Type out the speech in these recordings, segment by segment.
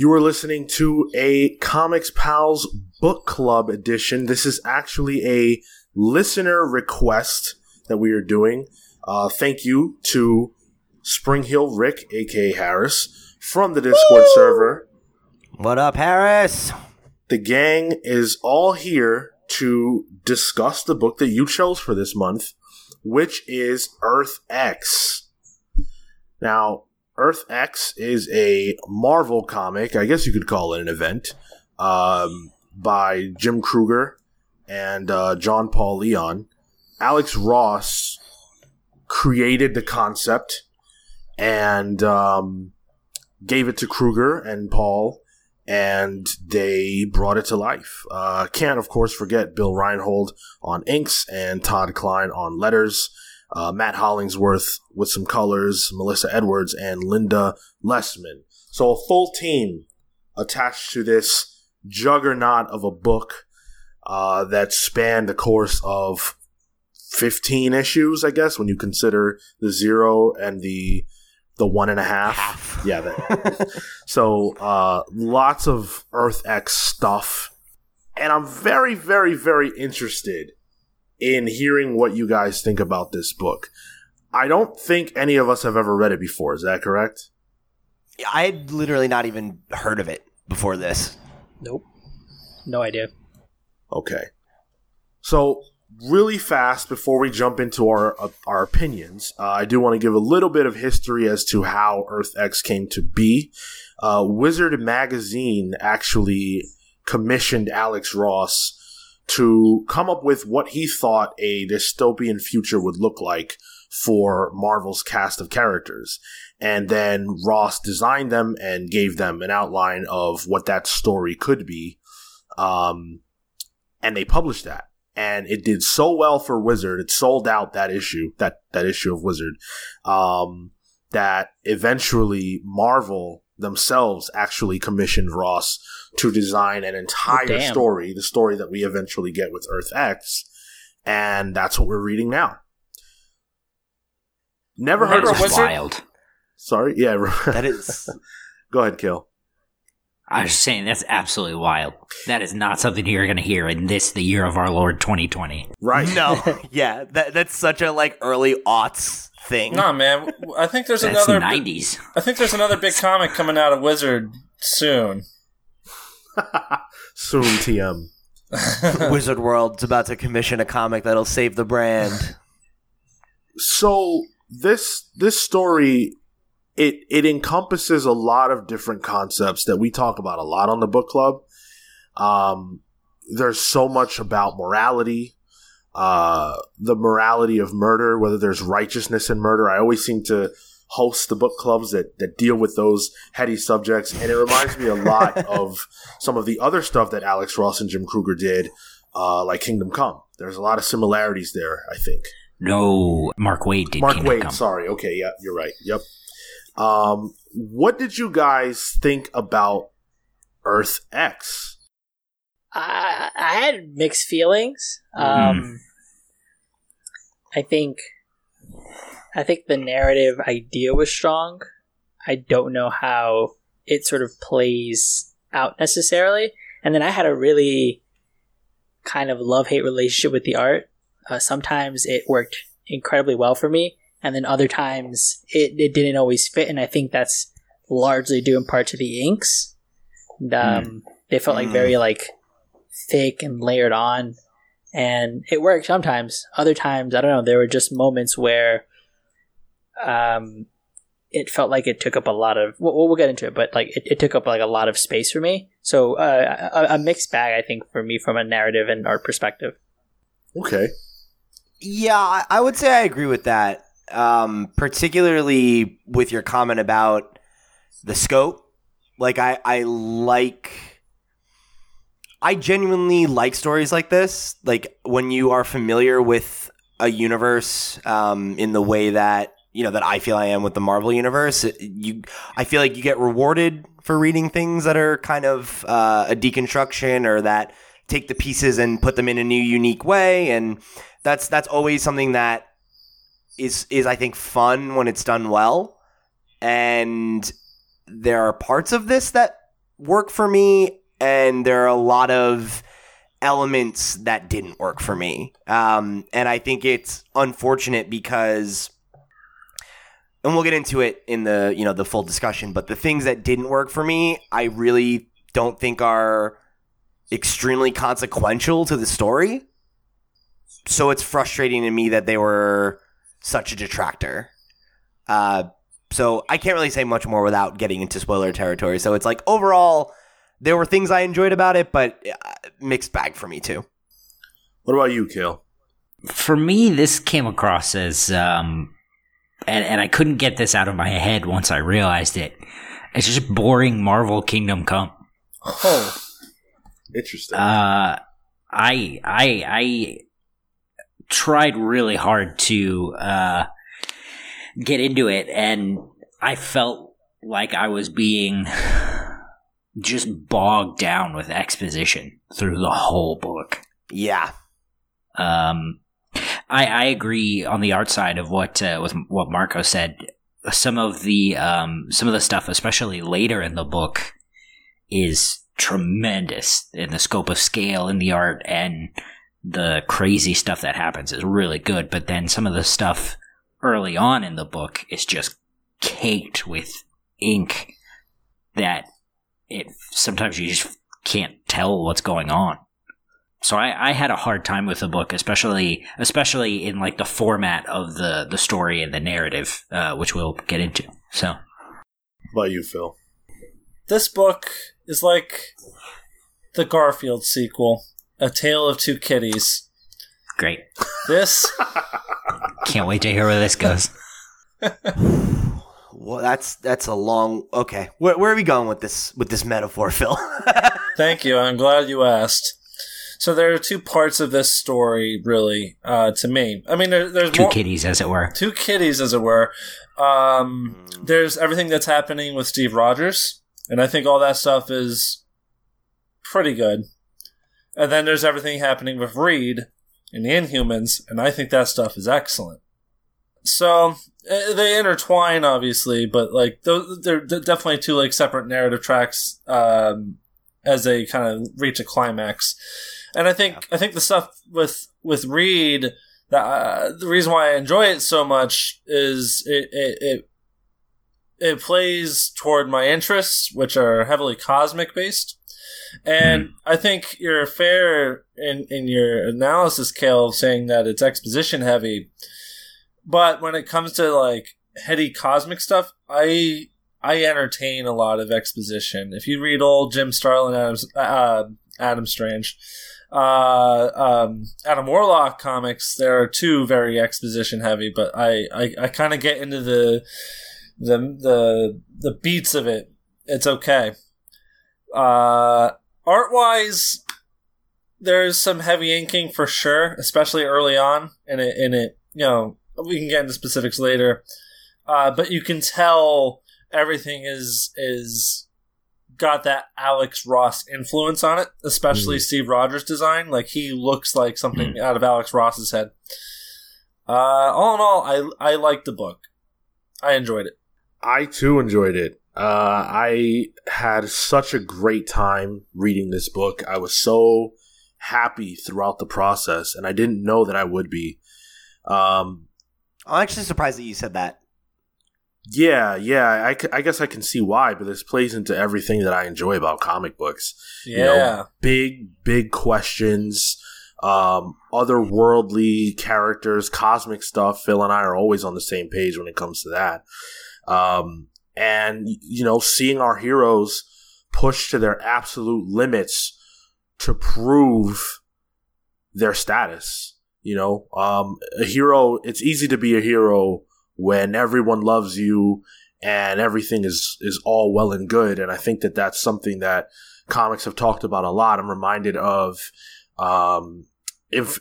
You are listening to a Comics Pals Book Club edition. This is actually a listener request that we are doing. Uh, thank you to Spring Hill Rick, aka Harris, from the Discord Woo! server. What up, Harris? The gang is all here to discuss the book that you chose for this month, which is Earth X. Now, Earth X is a Marvel comic, I guess you could call it an event, um, by Jim Krueger and uh, John Paul Leon. Alex Ross created the concept and um, gave it to Krueger and Paul, and they brought it to life. Uh, can't, of course, forget Bill Reinhold on inks and Todd Klein on letters. Uh, Matt Hollingsworth with some colors, Melissa Edwards, and Linda Lessman. So a full team attached to this juggernaut of a book uh, that spanned the course of 15 issues, I guess, when you consider the zero and the the one and a half. half. Yeah. That, so uh, lots of Earth X stuff, and I'm very, very, very interested in hearing what you guys think about this book. I don't think any of us have ever read it before. Is that correct? I had literally not even heard of it before this. Nope. No idea. Okay. So really fast before we jump into our uh, our opinions, uh, I do want to give a little bit of history as to how Earth X came to be. Uh, Wizard magazine actually commissioned Alex Ross to come up with what he thought a dystopian future would look like for Marvel's cast of characters. And then Ross designed them and gave them an outline of what that story could be. Um, and they published that and it did so well for Wizard. It sold out that issue, that that issue of Wizard, um, that eventually Marvel themselves actually commissioned Ross to design an entire oh, story, the story that we eventually get with Earth X, and that's what we're reading now. Never heard of Wizard. Wild. Sorry, yeah, that is. Go ahead, Cale. I was saying that's absolutely wild. That is not something you're going to hear in this, the year of our Lord 2020. Right? No. yeah, that, that's such a like early aughts thing. Nah, man. I think there's that's another 90s. I think there's another big comic coming out of Wizard soon. Soon, TM. Wizard World's about to commission a comic that'll save the brand. So this this story it it encompasses a lot of different concepts that we talk about a lot on the book club. Um, there's so much about morality, uh, the morality of murder, whether there's righteousness in murder. I always seem to host the book clubs that, that deal with those heady subjects, and it reminds me a lot of some of the other stuff that Alex Ross and Jim Krueger did, uh, like Kingdom Come. There's a lot of similarities there, I think. No, Mark Waid did. Mark Kingdom Waid, Come. sorry. Okay, yeah, you're right. Yep. Um, what did you guys think about Earth X? I, I had mixed feelings. Um, mm. I think, I think the narrative idea was strong. I don't know how it sort of plays out necessarily. And then I had a really kind of love hate relationship with the art. Uh, sometimes it worked incredibly well for me, and then other times it, it didn't always fit and i think that's largely due in part to the inks um, mm. they felt like very like thick and layered on and it worked sometimes other times i don't know there were just moments where um it felt like it took up a lot of we'll, we'll get into it but like it, it, took up like a lot of space for me so uh, a, a mixed bag i think for me from a narrative and art perspective okay yeah i would say i agree with that um, particularly with your comment about the scope. Like I, I like. I genuinely like stories like this. Like when you are familiar with a universe um, in the way that you know that I feel I am with the Marvel universe. You, I feel like you get rewarded for reading things that are kind of uh, a deconstruction or that take the pieces and put them in a new, unique way. And that's that's always something that is is I think fun when it's done well, and there are parts of this that work for me, and there are a lot of elements that didn't work for me. Um, and I think it's unfortunate because and we'll get into it in the you know the full discussion but the things that didn't work for me i really don't think are extremely consequential to the story. So it's frustrating to me that they were such a detractor. Uh, so i can't really say much more without getting into spoiler territory. So it's like overall there were things i enjoyed about it but uh, mixed bag for me too. What about you, Cale? For me, this came across as, um, and, and I couldn't get this out of my head once I realized it. It's just boring Marvel Kingdom Come. Oh, Interesting. Uh, I I I tried really hard to uh, get into it, and I felt like I was being just bogged down with exposition through the whole book. yeah Um, I I agree on the art side of what uh, with what Marco said. Some of the um some of the stuff, especially later in the book, is tremendous in the scope of scale in the art and the crazy stuff that happens is really good. But then some of the stuff early on in the book is just caked with ink that it sometimes you just can't tell what's going on. So I, I had a hard time with the book, especially especially in like the format of the the story and the narrative, uh, which we'll get into. So what about you, Phil? this book is like the Garfield sequel, A Tale of Two Kitties. great, This can't wait to hear where this goes. well that's that's a long okay where, where are we going with this with this metaphor phil Thank you. I'm glad you asked. So there are two parts of this story, really, uh, to me. I mean, there, there's Two more, kitties, as it were. two kitties, as it were. Um, there's everything that's happening with Steve Rogers, and I think all that stuff is pretty good. And then there's everything happening with Reed and the Inhumans, and I think that stuff is excellent. So eh, they intertwine, obviously, but like those, they're definitely two like separate narrative tracks um, as they kind of reach a climax. And I think I think the stuff with with Reed that uh, the reason why I enjoy it so much is it it, it it plays toward my interests, which are heavily cosmic based. And I think you're fair in, in your analysis, Cale, saying that it's exposition heavy. But when it comes to like heady cosmic stuff, I I entertain a lot of exposition. If you read old Jim Starlin, Adams, uh, Adam Strange, uh, um, Adam Warlock comics, there are two very exposition heavy, but I, I, I kind of get into the, the, the, the beats of it. It's okay. Uh, art wise, there's some heavy inking for sure, especially early on, and it, and it, you know, we can get into specifics later. Uh, but you can tell everything is is got that Alex Ross influence on it, especially Steve Rogers' design. Like he looks like something out of Alex Ross's head. Uh, all in all, I I liked the book. I enjoyed it. I too enjoyed it. Uh, I had such a great time reading this book. I was so happy throughout the process, and I didn't know that I would be. Um, i'm actually surprised that you said that yeah, yeah, I, I guess I can see why, but this plays into everything that I enjoy about comic books. Yeah, You know, big, big questions, um, otherworldly characters, cosmic stuff. Phil and I are always on the same page when it comes to that. Um, and, you know, seeing our heroes push to their absolute limits to prove their status. You know, um, a hero, it's easy to be a hero when everyone loves you and everything is, is all well and good. And I think that that's something that comics have talked about a lot. I'm reminded of, um,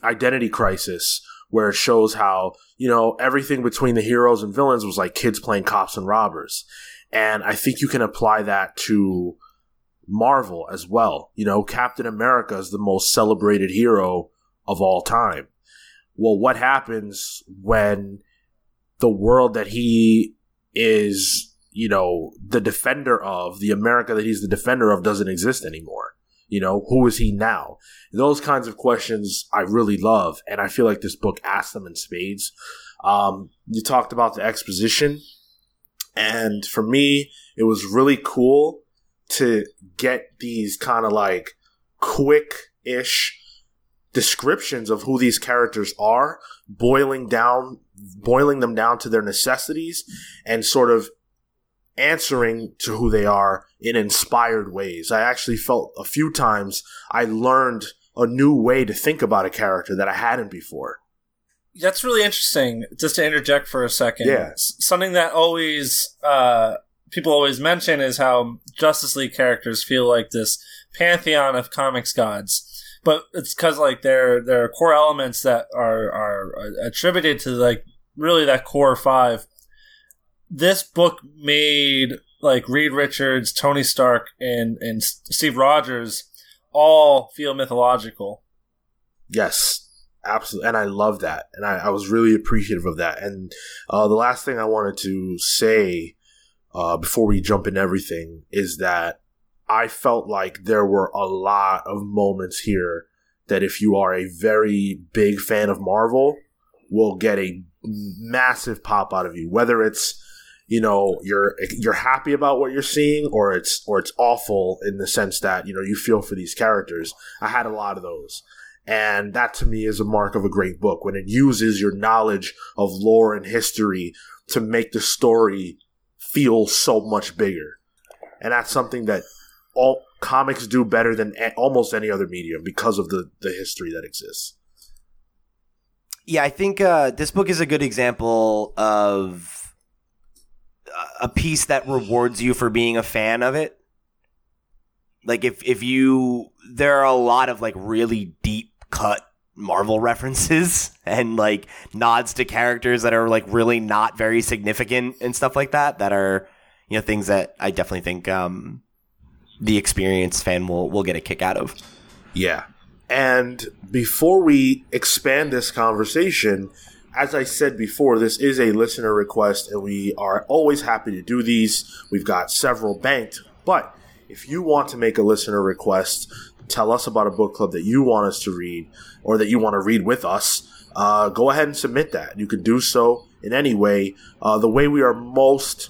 Identity Crisis, where it shows how, you know, everything between the heroes and villains was like kids playing cops and robbers. And I think you can apply that to Marvel as well. You know, Captain America is the most celebrated hero of all time. Well, what happens when the world that he is you know, the defender of, the America that he's the defender of doesn't exist anymore. You know, who is he now? Those kinds of questions I really love, and I feel like this book asks them in spades. Um, you talked about the exposition, and for me, it was really cool to get these kind of like quick ish descriptions of who these characters are, boiling down, boiling them down to their necessities, and sort of answering to who they are in inspired ways. I actually felt a few times I learned a new way to think about a character that I hadn't before. That's really interesting. Just to interject for a second, Yeah. Something that always uh, people always mention is how Justice League characters feel like this pantheon of comics gods, but it's because like there there are core elements that are are attributed to like really that core five. This book made like Reed Richards, Tony Stark, and and Steve Rogers all feel mythological. Yes, absolutely. And I love that. And I, I was really appreciative of that. And uh, the last thing I wanted to say uh, before we jump in everything is that I felt like there were a lot of moments here that if you are a very big fan of Marvel, will get a massive pop out of you. Whether it's you know you're you're happy about what you're seeing or it's or it's awful in the sense that you know you feel for these characters. I had a lot of those. And that to me is a mark of a great book when it uses your knowledge of lore and history to make the story feel so much bigger. And that's something that all comics do better than a- almost any other medium because of the the history that exists Yeah, I think uh, this book is a good example of a piece that rewards you for being a fan of it. Like if if you there are a lot of like really deep cut Marvel references and like nods to characters that are like really not very significant and stuff like that that are you know things that I definitely think um the experienced fan will will get a kick out of. Yeah. And before we expand this conversation, as I said before, this is a listener request, and we are always happy to do these. We've got several banked. But if you want to make a listener request, tell us about a book club that you want us to read or that you want to read with us, uh, go ahead and submit that. You can do so in any way. Uh, the way we are most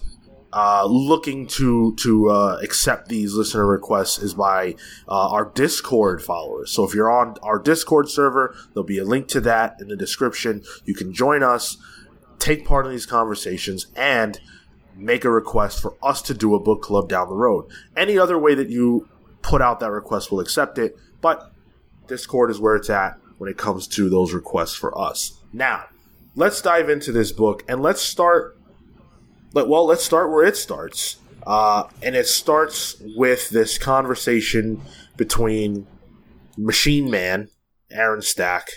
uh, looking to to uh, accept these listener requests is by uh, our Discord followers. So if you're on our Discord server, there'll be a link to that in the description. You can join us, take part in these conversations, and make a request for us to do a book club down the road. Any other way that you put out that request, we'll accept it. But Discord is where it's at when it comes to those requests for us. Now, let's dive into this book and let's start but well, let's start where it starts. Uh, and it starts with this conversation between Machine Man, Aaron Stack,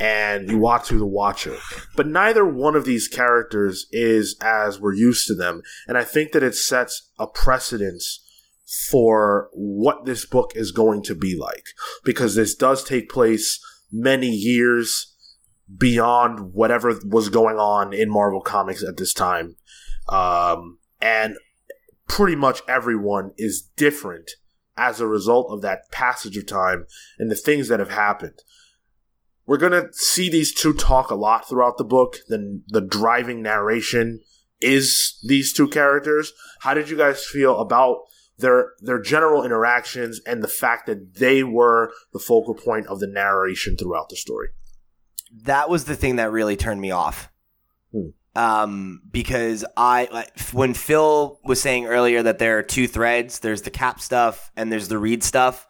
and Uatu the Watcher. But neither one of these characters is as we're used to them. And I think that it sets a precedence for what this book is going to be like. Because this does take place many years beyond whatever was going on in Marvel Comics at this time um, and pretty much everyone is different as a result of that passage of time and the things that have happened. We're gonna see these two talk a lot throughout the book. Then the driving narration is these two characters. How did you guys feel about their their general interactions and the fact that they were the focal point of the narration throughout the story? that was the thing that really turned me off. Hmm. Um, because I, when Phil was saying earlier that there are two threads, there's the cap stuff and there's the Reed stuff.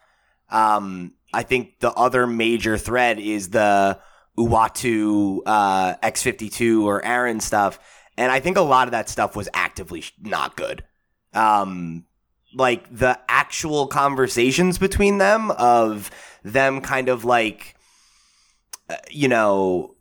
Um, I think the other major thread is the Uatu uh, X52 or Aaron stuff. And I think a lot of that stuff was actively not good. Um, like the actual conversations between them of them kind of like, uh, you know,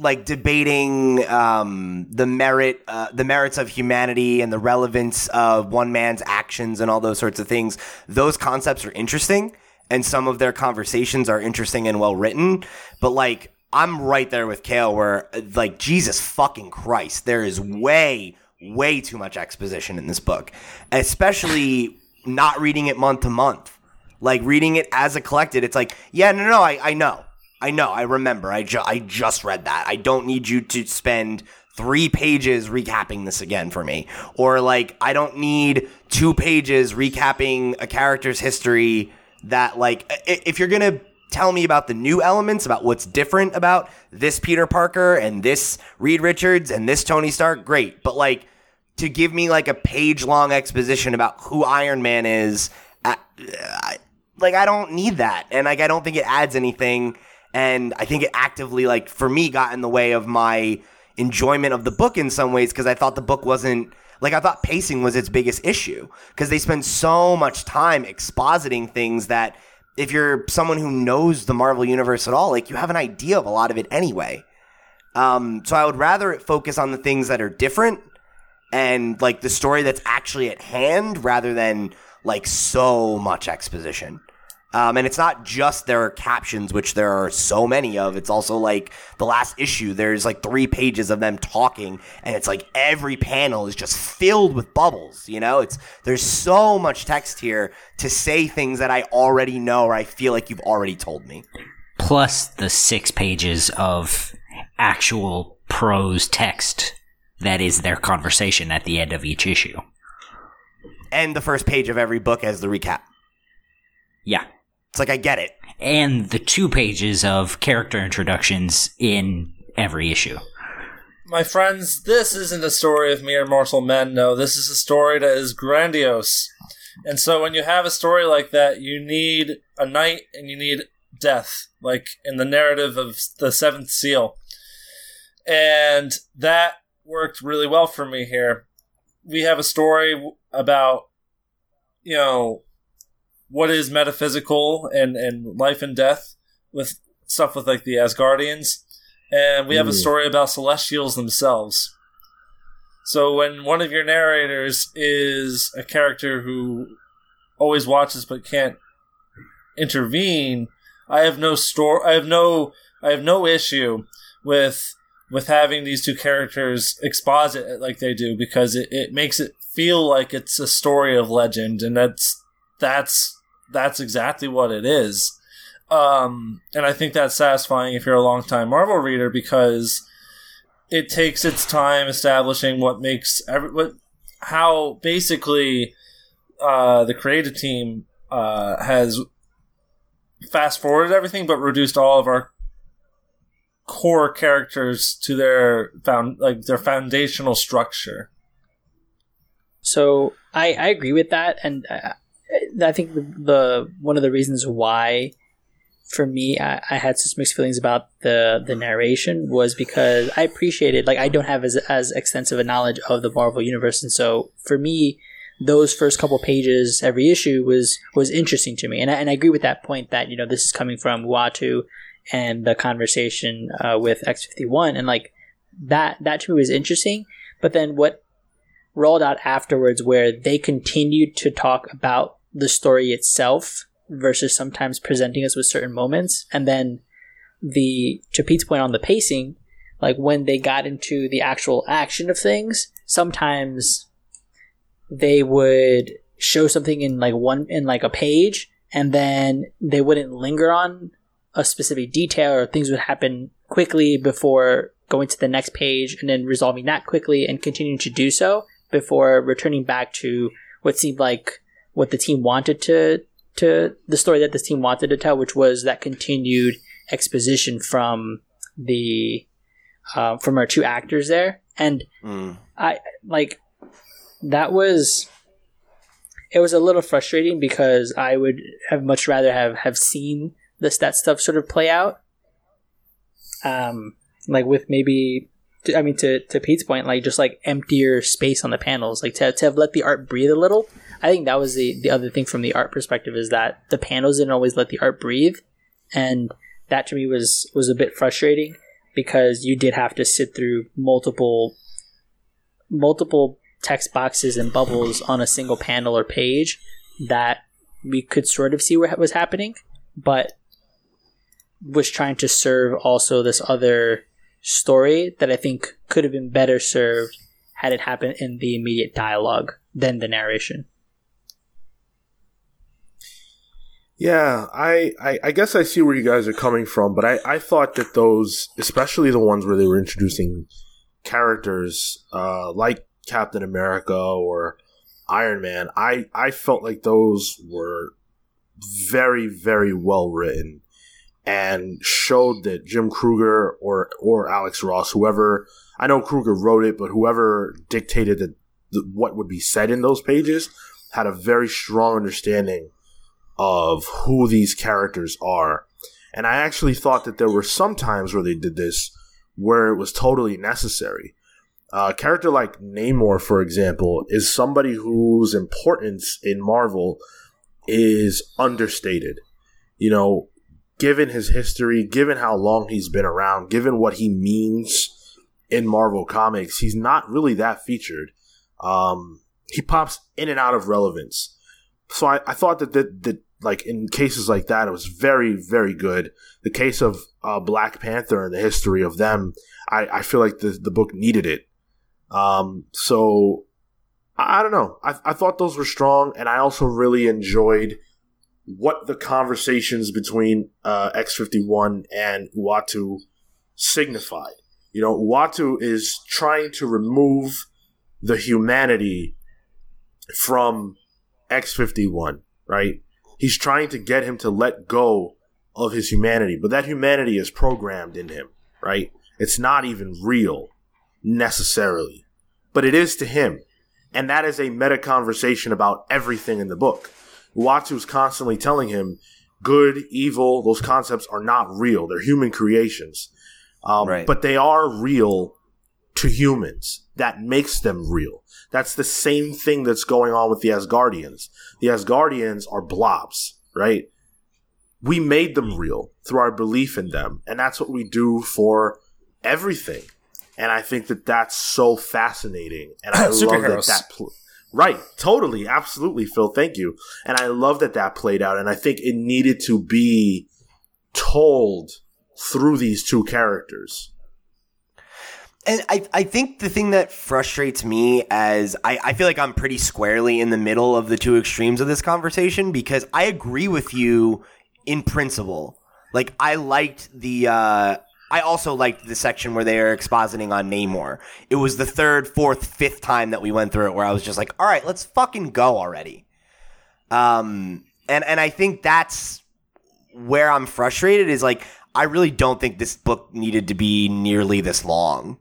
like debating um, the merit, uh, the merits of humanity and the relevance of one man's actions and all those sorts of things. Those concepts are interesting, and some of their conversations are interesting and well written. But like, I'm right there with Cale, where like Jesus fucking Christ, there is way, way too much exposition in this book, especially not reading it month to month. Like reading it as a collected, it's like, yeah, no, no, I, I know. I know. I remember. I, ju- I just read that. I don't need you to spend three pages recapping this again for me. Or like, I don't need two pages recapping a character's history that like, if you're going to tell me about the new elements, about what's different about this Peter Parker and this Reed Richards and this Tony Stark, great. But like, to give me like a page long exposition about who Iron Man is, I, I, like I don't need that, and like I don't think it adds anything. And I think it actively, like for me, got in the way of my enjoyment of the book in some ways because I thought the book wasn't like I thought pacing was its biggest issue because they spend so much time expositing things that if you're someone who knows the Marvel universe at all, like you have an idea of a lot of it anyway. Um, so I would rather it focus on the things that are different and like the story that's actually at hand rather than like so much exposition. Um, and it's not just their captions, which there are so many of. It's also like the last issue. There's like three pages of them talking, and it's like every panel is just filled with bubbles. You know, it's there's so much text here to say things that I already know or I feel like you've already told me. Plus the six pages of actual prose text that is their conversation at the end of each issue. And the first page of every book as the recap. Yeah. It's like I get it. And the two pages of character introductions in every issue. My friends, this isn't a story of mere mortal men. No, this is a story that is grandiose. And so when you have a story like that, you need a knight and you need death, like in the narrative of the Seventh Seal. And that worked really well for me here. We have a story about, you know, what is metaphysical and, and life and death with stuff with like the Asgardians. And we have a story about celestials themselves. So when one of your narrators is a character who always watches but can't intervene, I have no store I have no I have no issue with with having these two characters exposit it like they do because it, it makes it feel like it's a story of legend and that's that's that's exactly what it is. Um, and I think that's satisfying if you're a longtime Marvel reader because it takes its time establishing what makes every what how basically uh, the creative team uh, has fast forwarded everything but reduced all of our core characters to their found like their foundational structure. So I, I agree with that, and I, I think the, the one of the reasons why, for me, I, I had such mixed feelings about the the narration was because I appreciated like I don't have as as extensive a knowledge of the Marvel universe, and so for me, those first couple pages every issue was was interesting to me, and I, and I agree with that point that you know this is coming from Uatu and the conversation uh, with X fifty one, and like that that to me was interesting, but then what rolled out afterwards where they continued to talk about the story itself versus sometimes presenting us with certain moments. And then the to Pete's point on the pacing like when they got into the actual action of things sometimes they would show something in like one in like a page and then they wouldn't linger on a specific detail or things would happen quickly before going to the next page and then resolving that quickly and continuing to do so before returning back to what seemed like what the team wanted to to the story that this team wanted to tell, which was that continued exposition from the uh, from our two actors there, and Mm. I like that was it was a little frustrating because I would have much rather have have seen this that stuff sort of play out. Um, like with maybe, I mean, to to Pete's point, like just like emptier space on the panels, like to to have let the art breathe a little. I think that was the the other thing from the art perspective is that the panels didn't always let the art breathe, and that to me was was a bit frustrating because you did have to sit through multiple multiple text boxes and bubbles on a single panel or page that we could sort of see what was happening, but was trying to serve also this other story that I think could have been better served had it happened in the immediate dialogue than the narration. Yeah, I, I, I guess I see where you guys are coming from, but I, I thought that those, especially the ones where they were introducing characters uh, like Captain America or Iron Man, I, I felt like those were very, very well written and showed that Jim Krueger or or Alex Ross, whoever I know Krueger wrote it, but whoever dictated the, the, what would be said in those pages had a very strong understanding of who these characters are. And I actually thought that there were some times where they did this where it was totally necessary. Uh, a character like Namor, for example, is somebody whose importance in Marvel is understated. You know, given his history, given how long he's been around, given what he means in Marvel Comics, he's not really that featured. Um, he pops in and out of relevance. So I, I thought that, that that like in cases like that, it was very, very good. The case of uh, Black Panther and the history of them, I, I feel like the, the book needed it. Um, so I, I don't know. I, I thought those were strong, and I also really enjoyed what the conversations between uh, X51 and Uatu signified. You know, Uatu is trying to remove the humanity from X51, right? He's trying to get him to let go of his humanity, but that humanity is programmed in him, right? It's not even real necessarily, but it is to him. And that is a meta conversation about everything in the book. Uatu is constantly telling him good, evil, those concepts are not real. They're human creations. Um, right. But they are real to humans. That makes them real. That's the same thing that's going on with the Asgardians. The Asgardians are blobs, right? We made them real through our belief in them, and that's what we do for everything. And I think that that's so fascinating, and I love that that. Pl- right, totally, absolutely, Phil. Thank you, and I love that that played out, and I think it needed to be told through these two characters and I, I think the thing that frustrates me as I, I feel like I'm pretty squarely in the middle of the two extremes of this conversation because I agree with you in principle. Like I liked the uh I also liked the section where they are expositing on Namor. It was the third, fourth, fifth time that we went through it where I was just like, all right, let's fucking go already. Um and and I think that's where I'm frustrated is like I really don't think this book needed to be nearly this long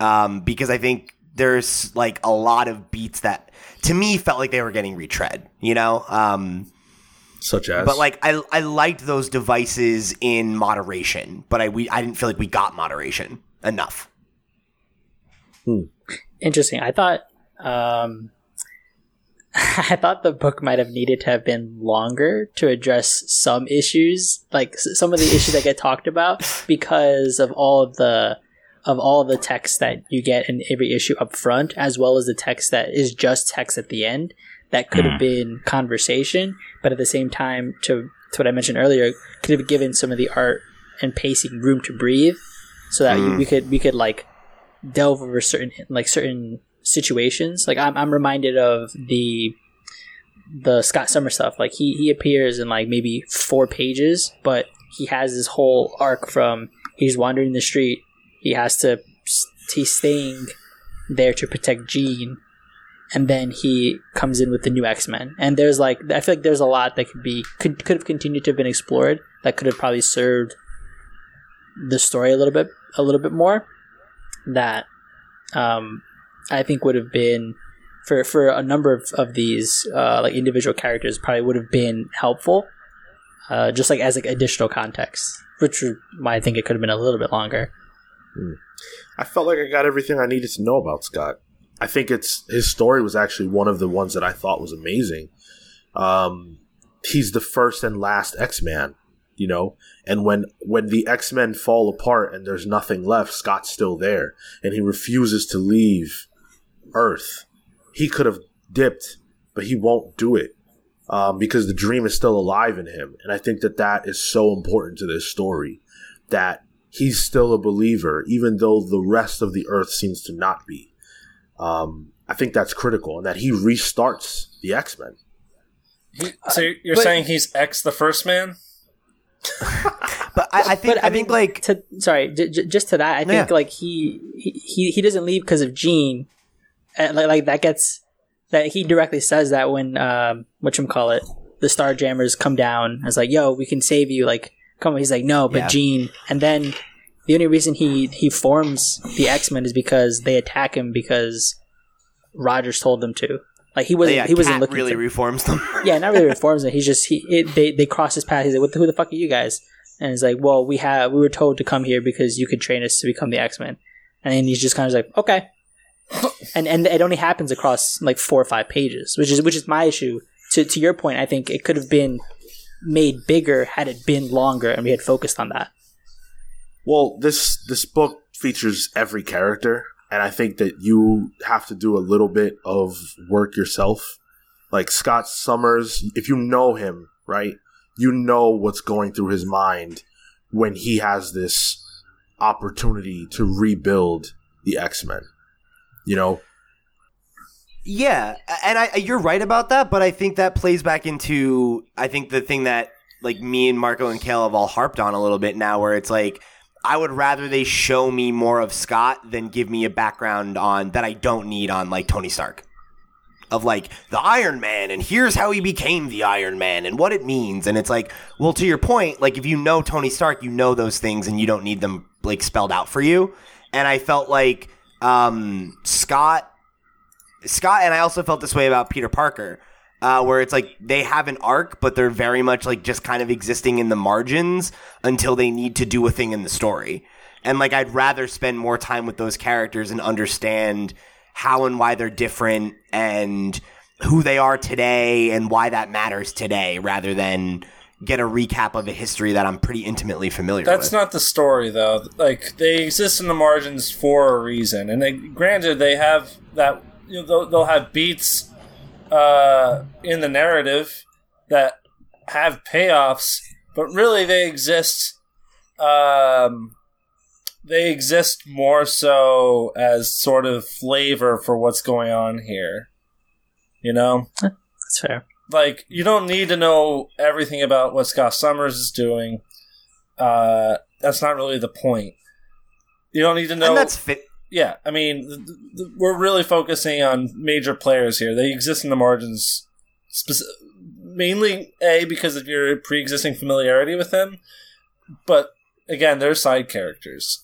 um, because I think there's like a lot of beats that to me felt like they were getting retread. You know, um, such as, but like I I liked those devices in moderation, but I we I didn't feel like we got moderation enough. Hmm. Interesting. I thought. Um, I thought the book might have needed to have been longer to address some issues, like some of the issues that get talked about, because of all of the of all the text that you get in every issue up front, as well as the text that is just text at the end. That could have hmm. been conversation, but at the same time, to, to what I mentioned earlier, could have given some of the art and pacing room to breathe, so that mm. we could we could like delve over certain like certain situations. Like I'm I'm reminded of the the Scott Summer stuff. Like he he appears in like maybe four pages, but he has this whole arc from he's wandering the street he has to he's staying there to protect Jean, and then he comes in with the new X Men. And there's like I feel like there's a lot that could be could could have continued to have been explored that could have probably served the story a little bit a little bit more. That um, I think would have been for for a number of, of these uh, like individual characters probably would have been helpful. Uh, just like as like additional context, which why I think it could have been a little bit longer. I felt like I got everything I needed to know about Scott. I think it's his story was actually one of the ones that I thought was amazing. Um, he's the first and last X Man, you know, and when when the X Men fall apart and there's nothing left, Scott's still there, and he refuses to leave Earth. He could have dipped, but he won't do it um, because the dream is still alive in him, and I think that that is so important to this story. That he's still a believer, even though the rest of the earth seems to not be. Um, I think that's critical, and that he restarts the X Men. So you're but- saying he's X the first man? But I, I think But I, think like to sorry, j- j- just to that, I think Yeah. like he he he doesn't leave because of Jean. Uh, like like that gets that he directly says that when um what you call it the Star Jammers come down. It's like yo, we can save you. Like come on. He's like no, but Yeah. Jean. And then the only reason he he forms the X Men is because they attack him because Rogers told them to. Like he wasn't yeah, he wasn't Cat looking really to- reforms them. yeah, not really reforms them. He's just he it, they they cross his path. He's like, who the fuck are you guys?" And he's like, "Well, we have we were told to come here because you could train us to become the X Men." And then he's just kind of like, "Okay," and and it only happens across like four or five pages, which is which is my issue. To to your point, I think it could have been made bigger had it been longer and we had focused on that. Well, this this book features every character, and I think that you have to do a little bit of work yourself. Like Scott Summers, if you know him, right, you know what's going through his mind when he has this opportunity to rebuild the X Men. You know, Yeah, and I you're right about that, but I think that plays back into I think the thing that like me and Marco and Cale have all harped on a little bit now, where it's like I would rather they show me more of Scott than give me a background on that I don't need on like Tony Stark. Of like the Iron Man, and here's how he became the Iron Man and what it means. And it's like, well, to your point, like if you know Tony Stark, you know those things and you don't need them like spelled out for you. And I felt like um, Scott Scott and I also felt this way about Peter Parker, uh, where it's like they have an arc, but they're very much like just kind of existing in the margins until they need to do a thing in the story. And like I'd rather spend more time with those characters and understand how and why they're different and who they are today and why that matters today, rather than get a recap of a history that I'm pretty intimately familiar That's with. That's not the story, though. Like they exist in the margins for a reason, and they, granted, they have that. You know, they'll, they'll have beats uh, in the narrative that have payoffs, but really they exist. Um, they exist more so as sort of flavor for what's going on here. You know, That's fair. like you don't need to know everything about what Scott Summers is doing. Uh, that's not really the point. You don't need to know. and that's fit. Yeah, I mean, th- th- we're really focusing on major players here. They exist in the margins, speci- mainly a because of your pre-existing familiarity with them, but again, they're side characters.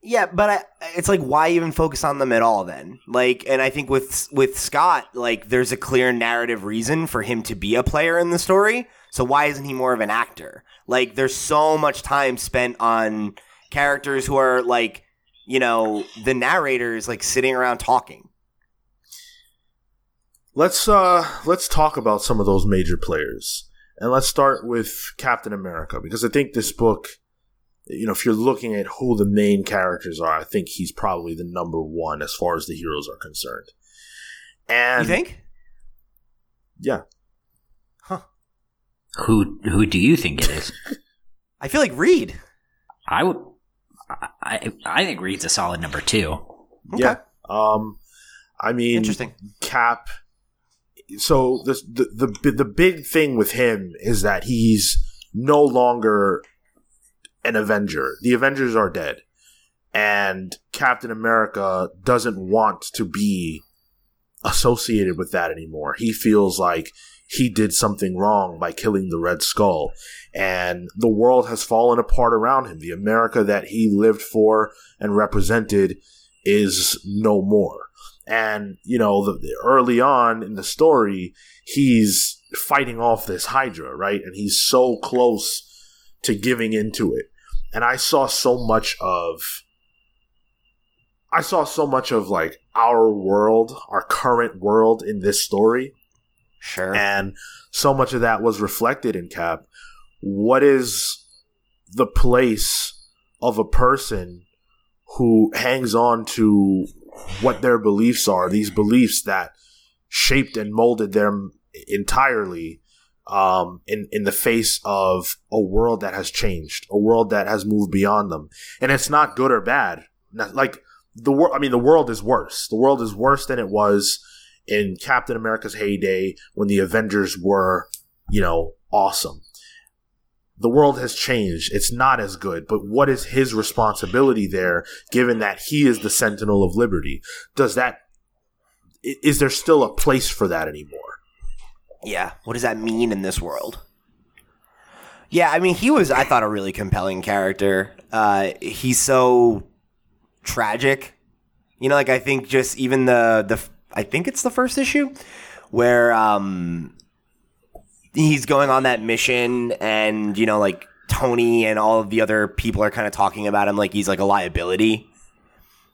Yeah, but I, it's like why even focus on them at all then? Like, and I think with with Scott, like, there's a clear narrative reason for him to be a player in the story. So why isn't he more of an actor? Like, there's so much time spent on characters who are like, you know, the narrator is like sitting around talking. let's uh let's talk about some of those major players, and let's start with Captain America because I think this book, you know, if you're looking at who the main characters are, I think he's probably the number one as far as the heroes are concerned. And You think? Yeah, Huh. Who who do you think it is? I feel like Reed. I would. I I think Reed's a solid number two. Okay. yeah. Um, I mean, Interesting. Cap. So the, the the the big thing with him is that he's no longer an Avenger. The Avengers are dead, and Captain America doesn't want to be associated with that anymore. He feels like he did something wrong by killing the Red Skull, and the world has fallen apart around him. The America that he lived for and represented is no more. And you know, the, the- early on in the story, he's fighting off this Hydra, right? And he's so close to giving into it. And I saw so much of I saw so much of like our world, our current world in this story Sure. and so much of that was reflected in cap what is the place of a person who hangs on to what their beliefs are these beliefs that shaped and molded them entirely um, in in the face of a world that has changed, a world that has moved beyond them, and it's not good or bad. Not- Like the world. I mean, the world is worse. The world is worse than it was in Captain America's heyday when the Avengers were, you know, awesome. The world has changed. It's not as good. But what is his responsibility there, given that he is the Sentinel of Liberty? Does that is there still a place for that anymore? Yeah. What does that mean in this world? Yeah, I mean, he was, I thought, a really compelling character. Uh, he's so tragic. You know, like, I think just even the, the, I think it's the first issue where, um, he's going on that mission and, you know, like, Tony and all of the other people are kind of talking about him like he's like a liability.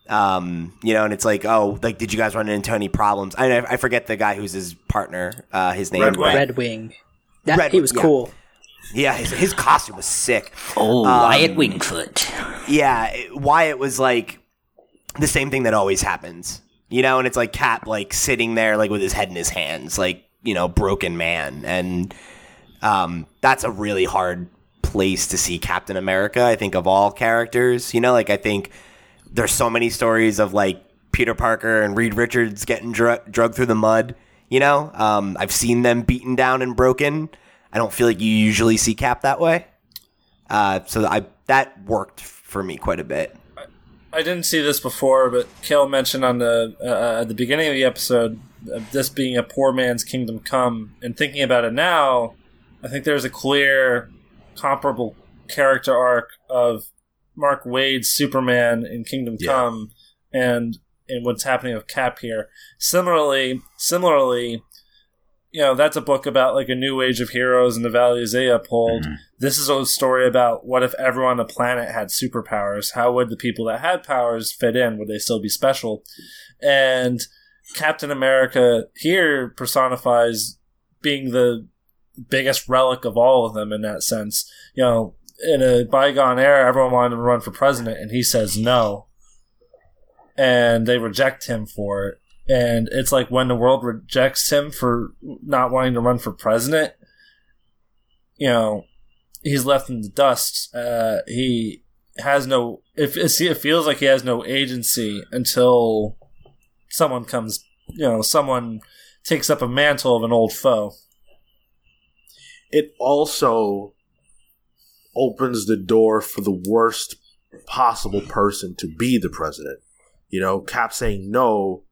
Um, you know, and it's like, oh, like, did you guys run into any problems? I I forget the guy who's his partner. Uh, his name Red Wing. Red Wing. That, Red he was yeah. cool. Yeah, his, his costume was sick. Oh, Um, Wyatt Wingfoot. Yeah, it- Wyatt was like the same thing that always happens, you know. And it's like Cap like sitting there like with his head in his hands, like you know, broken man, and um, that's a really hard place to see Captain America. I think of all characters, you know, like I think there's so many stories of like Peter Parker and Reed Richards getting dr- drugged through the mud. You know, um, I've seen them beaten down and broken. I don't feel like you usually see Cap that way. Uh, so I that worked for me quite a bit. I didn't see this before, but Cale mentioned on the uh, at the beginning of the episode of this being a poor man's kingdom come, and thinking about it now, I think there's a clear, comparable character arc of Mark Waid's Superman in Kingdom Yeah. Come, and and what's happening with Cap here. Similarly, similarly, you know that's a book about like a new age of heroes and the values they uphold. This is a story about what if everyone on the planet had superpowers? How would the people that had powers fit in? Would they still be special? And Captain America here personifies being the biggest relic of all of them in that sense. You know, in a bygone era, everyone wanted to run for president, and he says no. And they reject him for it. And it's like when the world rejects him for not wanting to run for president, you know, he's left in the dust. Uh, he has no. If it feels like he has no agency until someone comes. You know, someone takes up a mantle of an old foe. It also opens the door for the worst possible person to be the president. You know, Cap saying no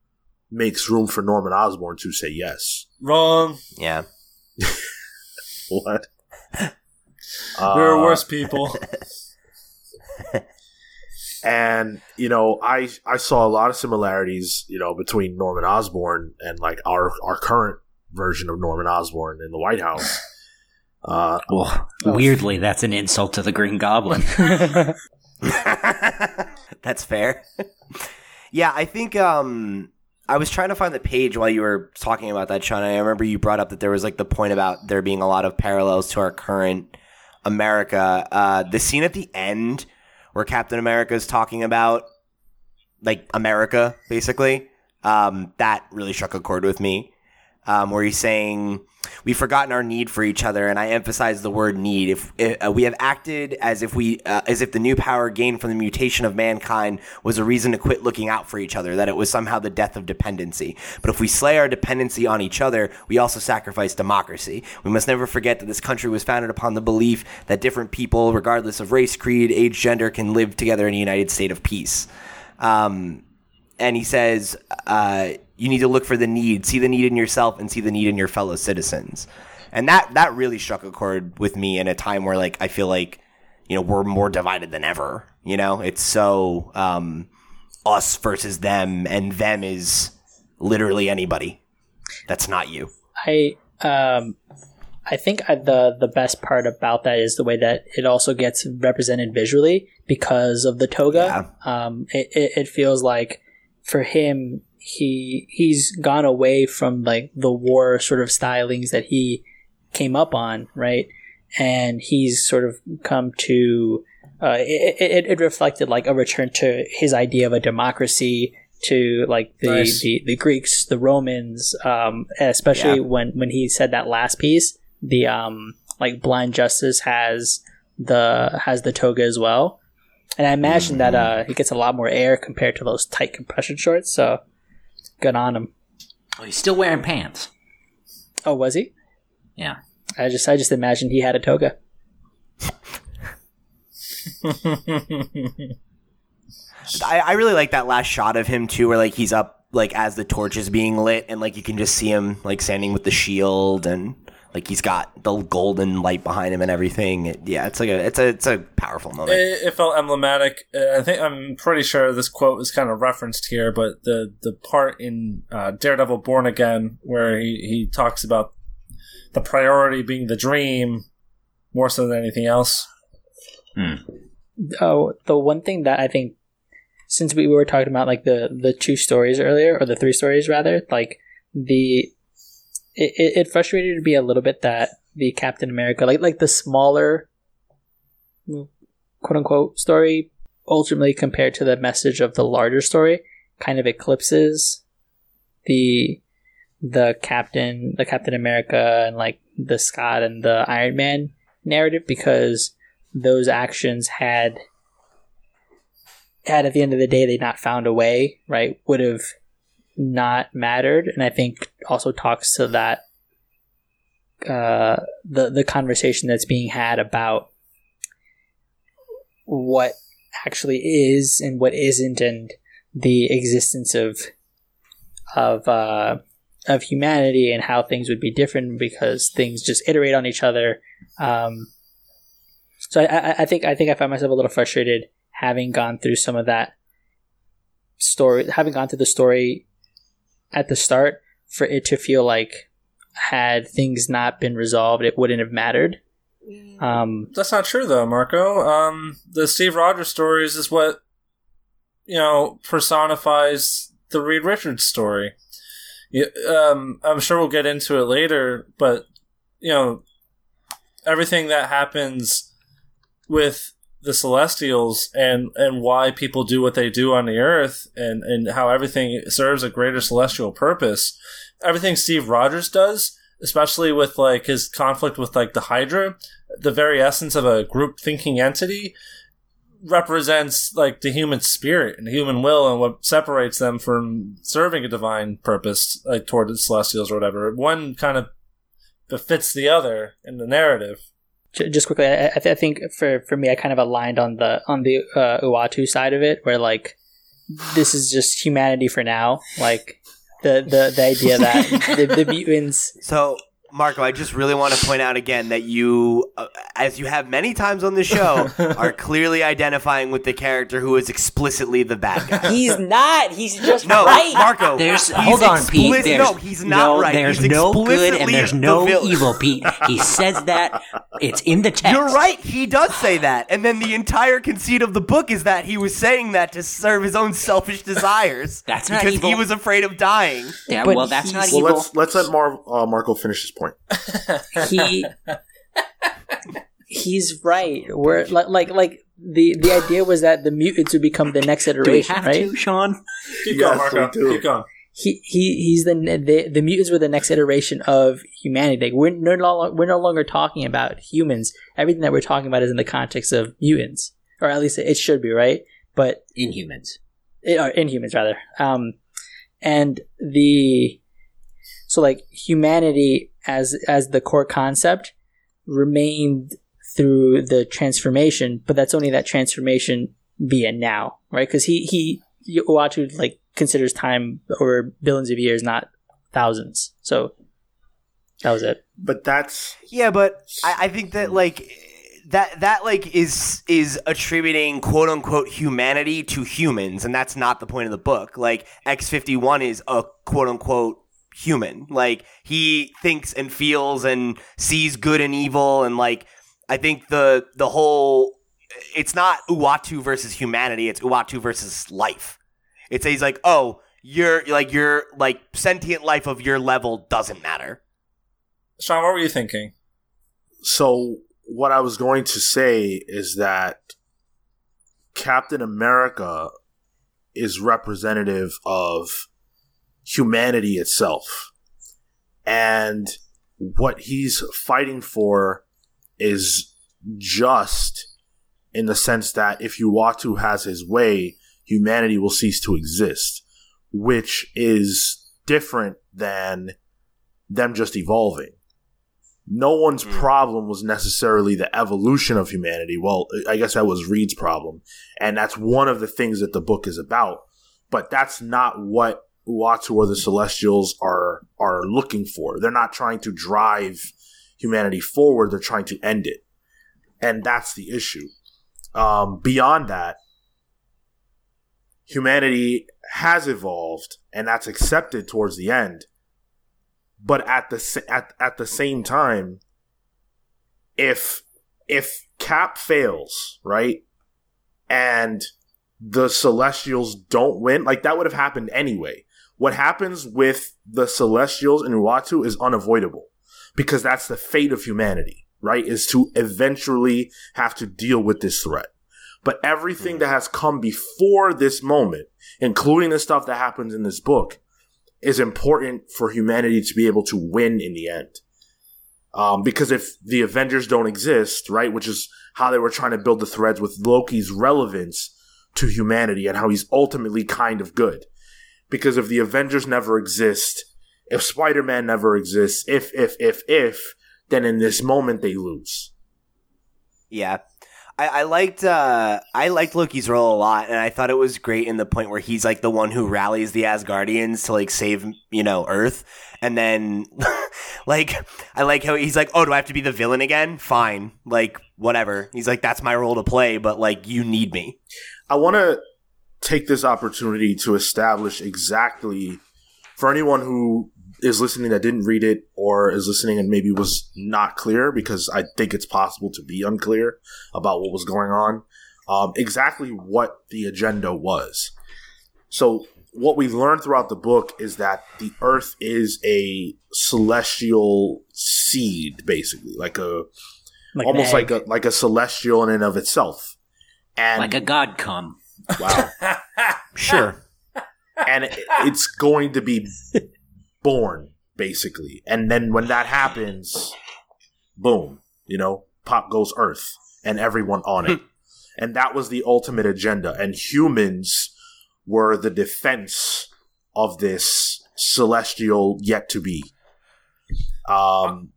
makes room for Norman Osborn to say yes. Wrong. Yeah, What? There are Uh, worse people. and you know i i saw a lot of similarities you know between norman osborn and like our our current version of norman osborn in the white house uh Well, weirdly, that's an insult to the Green Goblin. that's fair. yeah, I think um, I was trying to find the page while you were talking about that, Sean. I remember you brought up that there was like the point about there being a lot of parallels to our current America. Uh, the scene at the end where Captain America is talking about like America, basically. Um, that really struck a chord with me. Um, where he's saying we've forgotten our need for each other, and I emphasize the word need. If uh, we have acted as if we, uh, as if the new power gained from the mutation of mankind was a reason to quit looking out for each other, that it was somehow the death of dependency. But if we slay our dependency on each other, we also sacrifice democracy. We must never forget that this country was founded upon the belief that different people, regardless of race, creed, age, gender, can live together in a united state of peace. Um, and he says, uh, you need to look for the need, see the need in yourself, and see the need in your fellow citizens. And that that really struck a chord with me in a time where like I feel like you know we're more divided than ever. You know, it's so um, us versus them, and them is literally anybody that's not you. I um, I think I, the the best part about that is the way that it also gets represented visually because of the toga. Um, it, it, it feels like for him he he's gone away from like the war sort of stylings that he came up on, right? And he's sort of come to uh, it, it, it reflected like a return to his idea of a democracy to like the, Nice. the, the Greeks, the Romans, um, especially Yeah. when, when he said that last piece, the um, like blind justice has the has the toga as well. And I imagine that uh, he gets a lot more air compared to those tight compression shorts. So good on him. Oh, he's still wearing pants. Oh, was he? Yeah. I just I just imagined he had a toga. I, I really like that last shot of him too, where like he's up like as the torch is being lit, and like you can just see him like standing with the shield, and like he's got the golden light behind him and everything. It- yeah, it's like a it's a it's a powerful moment. It, it felt emblematic. Uh, I think I'm pretty sure this quote is kind of referenced here, but the the part in uh, Daredevil Born Again where he, he talks about the priority being the dream more so than anything else. Oh, the one thing that I think, since we were talking about like the the two stories earlier, or the three stories rather, like the it, it, it frustrated me a little bit that the Captain America, like like the smaller, mm, quote unquote story, ultimately compared to the message of the larger story, kind of eclipses the the Captain, the Captain America, and like the Scott and the Iron Man narrative because those actions had had at the end of the day they not found a way right would have not mattered. And i think also talks to that uh the the conversation that's being had about what actually is and what isn't and the existence of of uh of humanity and how things would be different because things just iterate on each other. Um so I, I, think I think I found myself a little frustrated having gone through some of that story, having gone through the story at the start, for it to feel like had things not been resolved, it wouldn't have mattered. Um, That's not true though, Marco. Um, the Steve Rogers stories is what you know personifies the Reed Richards story. You, um, I'm sure we'll get into it later, but you know everything that happens with the Celestials and and why people do what they do on the Earth and and how everything serves a greater celestial purpose. Everything Steve Rogers does, especially with like his conflict with like the Hydra, the very essence of a group thinking entity represents like the human spirit and human will and what separates them from serving a divine purpose like toward the celestials or whatever. One kind of befits the other in the narrative. Just quickly, I, I, th- I think for for me, I kind of aligned on the on the uh, Uatu side of it, where like this is just humanity for now, like the the, the idea that the, the mutants So, Marco, I just really want to point out again that you, uh, as you have many times on the show, are clearly identifying with the character who is explicitly the bad guy. He's not. He's just No, right. Marco. There's he's hold on, Pete. There's, no, he's not no, right. There's He's no good and there's no villain. evil, Pete. He says that. It's in the text. You're right. He does say that, and then the entire conceit of the book is that he was saying that to serve his own selfish desires. That's not because he was afraid of dying. Yeah, But well, that's not Well, evil. let's let's let Mar- uh, Marco finish his point. He he's right. We're like like like the the idea was that the mutants would become the next Do we iteration, have right? to, Sean? keep Yes, going marco keep going he, he he's the, the the mutants were the next iteration of humanity. Like, we're no longer we're no longer talking about humans. Everything that we're talking about is in the context of mutants, or at least it should be, right? But Inhumans. it, or Inhumans rather. Um, and the so like humanity as as the core concept remained through the transformation, but that's only that transformation via now, right? Because he he Uatu like considers time over billions of years, not thousands. So that was it. But that's Yeah, but I, I think that like that that like is is attributing quote unquote humanity to humans, and that's not the point of the book. Like X fifty one is a quote unquote human. Like he thinks and feels and sees good and evil, and like I think the the whole it's not Uatu versus humanity. It's Uatu versus life. It's he's like, oh, you're like your like sentient life of your level doesn't matter. sean what were you thinking so. What I was going to say is that Captain America is representative of humanity itself, and what he's fighting for is just in the sense that if Uatu has his way, humanity will cease to exist, which is different than them just evolving. No one's Mm. problem was necessarily the evolution of humanity. Well, I guess that was Reed's problem. And that's one of the things that the book is about. But that's not what Uatu or the Celestials are are looking for. They're not trying to drive humanity forward, they're trying to end it. And that's the issue. Um, beyond that, humanity has evolved, and that's accepted towards the end. But at the at at the same time, if if Cap fails, right, and the Celestials don't win, like that would have happened anyway. What happens with the Celestials and Uatu is unavoidable because that's the fate of humanity, right? Is to eventually have to deal with this threat. But everything that has come before this moment, including the stuff that happens in this book, is important for humanity to be able to win in the end. Um, because if the Avengers don't exist, right, which is how they were trying to build the threads with Loki's relevance to humanity and how he's ultimately kind of good. Because if the Avengers never exist, if Spider Man never exists, if, if, if, if, then in this moment they lose. Yeah. I, I liked uh, I liked Loki's role a lot, and I thought it was great in the point where he's like the one who rallies the Asgardians to like save you know Earth, and then like I like how he's like, oh, do I have to be the villain again? Fine, like whatever. He's like, that's my role to play, but like you need me. I want to take this opportunity to establish exactly for anyone who is listening that didn't read it or is listening and maybe was not clear because I think it's possible to be unclear about what was going on. Um, exactly what the agenda was. So what we learned throughout the book is that the Earth is a celestial seed, basically, like a Like almost like a like a celestial in and of itself. And like a god come. Wow. Sure. and it, it's going to be born basically and then when that happens boom you know pop goes earth and everyone on it and that was the ultimate agenda and humans were the defense of this celestial yet to be um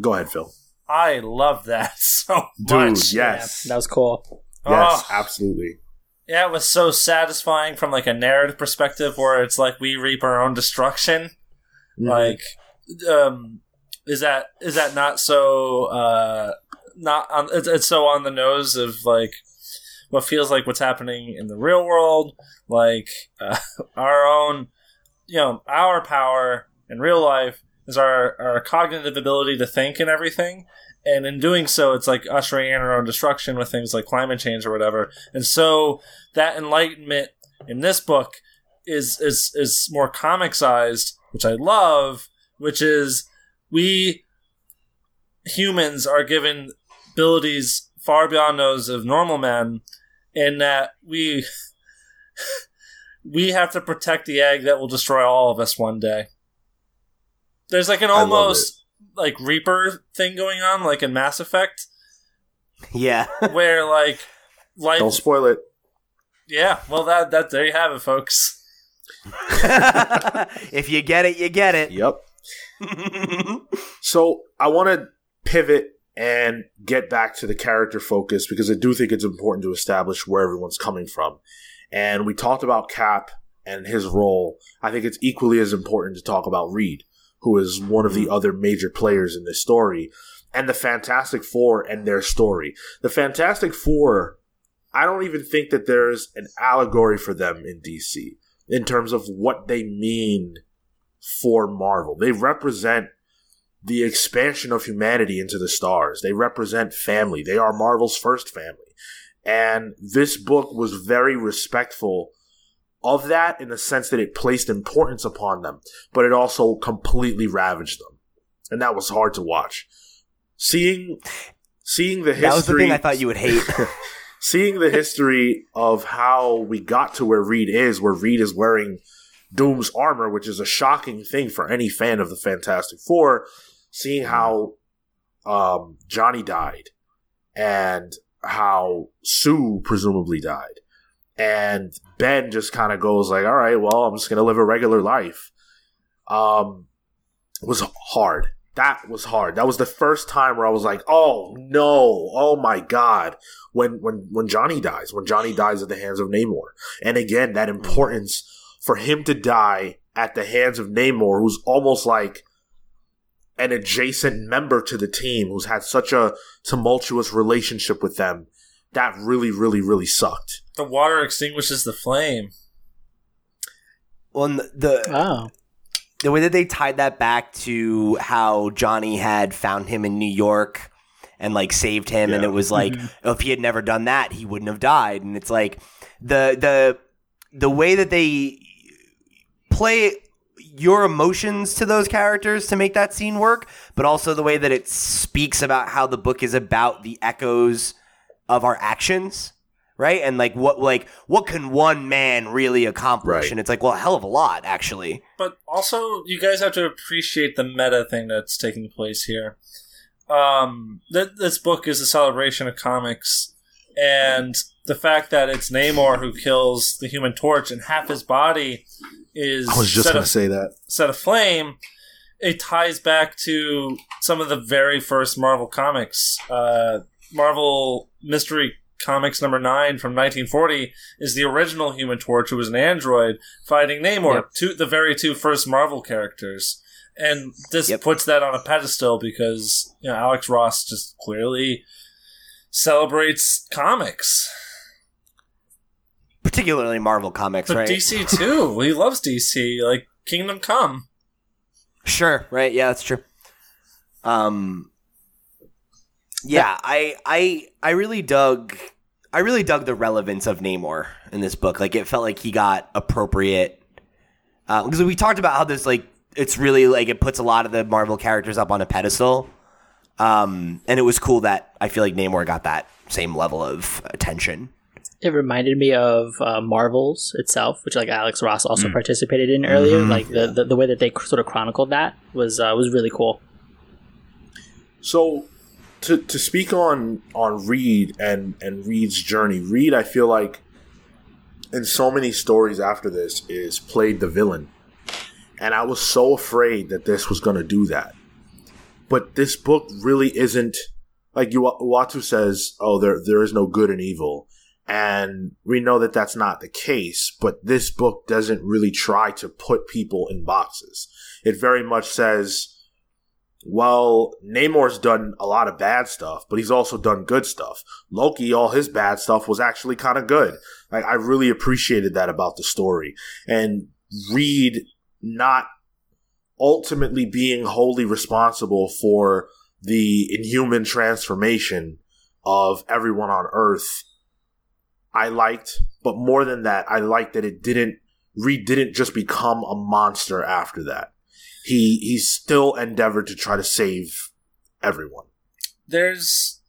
go ahead phil I love that so dude much. yes that was cool. yes Oh. absolutely Yeah, it was so satisfying from like a narrative perspective where it's like we reap our own destruction. Mhm. Like um is that is that not so uh not on it's, it's so on the nose of like what feels like what's happening in the real world like uh, our own you know our power in real life is our our cognitive ability to think and everything and in doing so it's like ushering in our own destruction with things like climate change or whatever. And so that enlightenment in this book is is is more comic sized which i love which is we humans are given abilities far beyond those of normal men in that we we have to protect the egg that will destroy all of us one day. There's like an almost like reaper thing going on like in mass effect Yeah. where like life don't spoil it yeah well that that there you have it folks if you get it, you get it. yep So I want to pivot and get back to the character focus because I do think it's important to establish where everyone's coming from. And we talked about Cap and his role. I think it's equally as important to talk about Reed, who is one of the mm. other major players in this story, and the Fantastic Four and their story. The Fantastic Four, I don't even think that there's an allegory for them in DC in terms of what they mean for Marvel. They represent the expansion of humanity into the stars. They represent family. They are Marvel's first family. And this book was very respectful of that in the sense that it placed importance upon them, but it also completely ravaged them. And that was hard to watch. Seeing seeing the history That was the thing I thought you would hate. seeing the history of how we got to where Reed is, where Reed is wearing Doom's armor, which is a shocking thing for any fan of the Fantastic Four, seeing how um, Johnny died and how Sue presumably died. And Ben just kind of goes like, all right, well, I'm just going to live a regular life. Um, was hard. That was hard. That was the first time where I was like, "Oh no! Oh my god!" When when when Johnny dies, when Johnny dies at the hands of Namor, and again that importance for him to die at the hands of Namor, who's almost like an adjacent member to the team, who's had such a tumultuous relationship with them, that really, really, really sucked. The water extinguishes the flame. Well, the, the Oh. the way that they tied that back to how Johnny had found him in New York and like saved him, and it was like mm-hmm. if he had never done that, he wouldn't have died. And it's like the the the way that they play your emotions to those characters to make that scene work, but also the way that it speaks about how the book is about the echoes of our actions. Right. And like what like what can one man really accomplish? Right. And it's like, well, a hell of a lot, actually. But also, you guys have to appreciate the meta thing that's taking place here. Um, th- this book is a celebration of comics, and the fact that it's Namor who kills the Human Torch, and half his body is I was just going to af- say that. set aflame. It ties back to some of the very first Marvel comics. Uh, Marvel Mystery Comics number nine from 1940 is the original Human Torch, who was an android fighting Namor, Yep. two, the very two first Marvel characters. And this Yep. puts that on a pedestal because you know Alex Ross just clearly celebrates comics, particularly Marvel comics, but right? DC too. he loves DC, like Kingdom Come. Sure, right? Yeah, that's true. Um, yeah, I, I, I really dug, I really dug the relevance of Namor in this book. Like, it felt like he got appropriate because we talked about how this, like, it's really like it puts a lot of the Marvel characters up on a pedestal. Um, and it was cool that I feel like Namor got that same level of attention. It reminded me of uh, Marvels itself, which like Alex Ross also participated in earlier. Like the, the the way that they cr- sort of chronicled that was uh, was really cool. So to to speak on on Reed and and Reed's journey, Reed I feel like in so many stories after this is played the villain. And I was so afraid that this was going to do that. But this book really isn't like Uatu says, oh there there is no good and evil. And we know that that's not the case, but this book doesn't really try to put people in boxes. It very much says, well, Namor's done a lot of bad stuff, but he's also done good stuff. Loki, all his bad stuff was actually kind of good. Like, I really appreciated that about the story. And Reed not ultimately being wholly responsible for the inhuman transformation of everyone on Earth, I liked. But more than that, I liked that it didn't, Reed didn't just become a monster after that he he still endeavored to try to save everyone. there's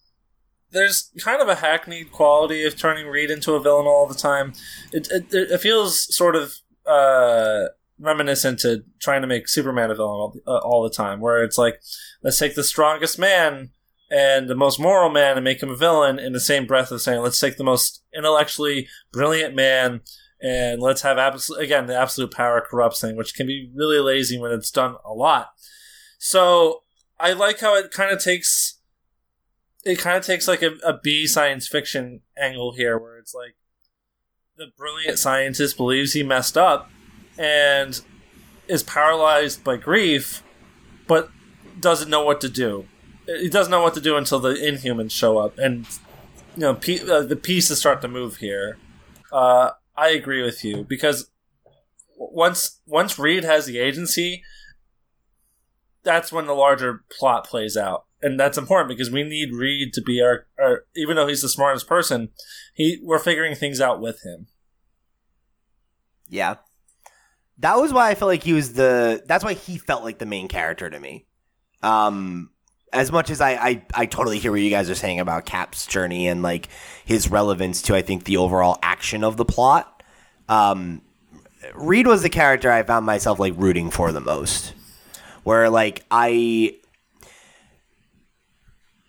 there's kind of a hackneyed quality of turning Reed into a villain all the time. It it, it feels sort of uh, reminiscent to trying to make Superman a villain all, uh, all the time, where it's like let's take the strongest man and the most moral man and make him a villain in the same breath of saying let's take the most intellectually brilliant man and let's have absolute again the absolute power corrupts thing, which can be really lazy when it's done a lot. So I like how it kind of takes it kind of takes like a, a B science fiction angle here, where it's like the brilliant scientist believes he messed up and is paralyzed by grief, but doesn't know what to do. He doesn't know what to do until the Inhumans show up, and you know pe- uh, the pieces start to move here. Uh, I agree with you because once once Reed has the agency, that's when the larger plot plays out. And that's important because we need Reed to be our, our even though he's the smartest person, he we're figuring things out with him. Yeah. That was why I felt like he was the that's why he felt like the main character to me. Um as much as I, I I totally hear what you guys are saying about Cap's journey and like his relevance to I think the overall action of the plot. Um Reed was the character I found myself like rooting for the most. Where like I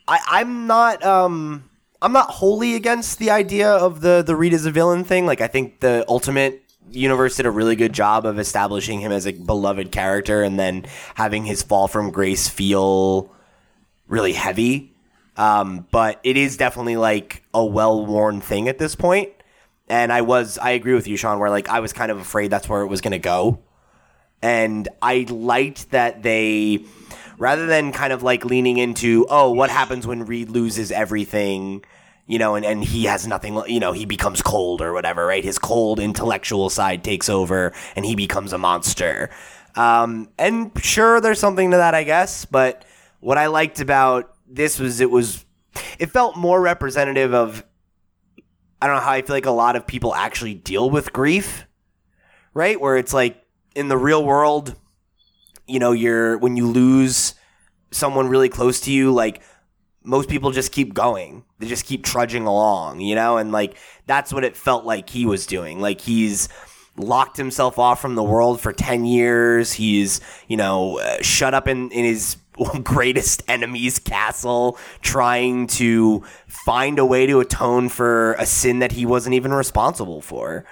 I I'm not um I'm not wholly against the idea of the the Reed as a villain thing. Like I think the Ultimate universe did a really good job of establishing him as a beloved character and then having his fall from grace feel really heavy. Um, but it is definitely like a well worn thing at this point. And I was, I agree with you, Sean, where like I was kind of afraid that's where it was going to go. And I liked that they, rather than kind of like leaning into, oh, what happens when Reed loses everything, you know, and, and he has nothing, you know, he becomes cold or whatever, right? His cold intellectual side takes over and he becomes a monster. Um, and sure, there's something to that, I guess. But what I liked about this was it was, it felt more representative of, I don't know how I feel like a lot of people actually deal with grief, right? Where it's like in the real world, you know, you're, when you lose someone really close to you, like, most people just keep going. They just keep trudging along, you know? And like, that's what it felt like he was doing. Like, he's locked himself off from the world for 10 years. He's, you know, uh, shut up in, in his greatest enemy's castle, trying to find a way to atone for a sin that he wasn't even responsible for.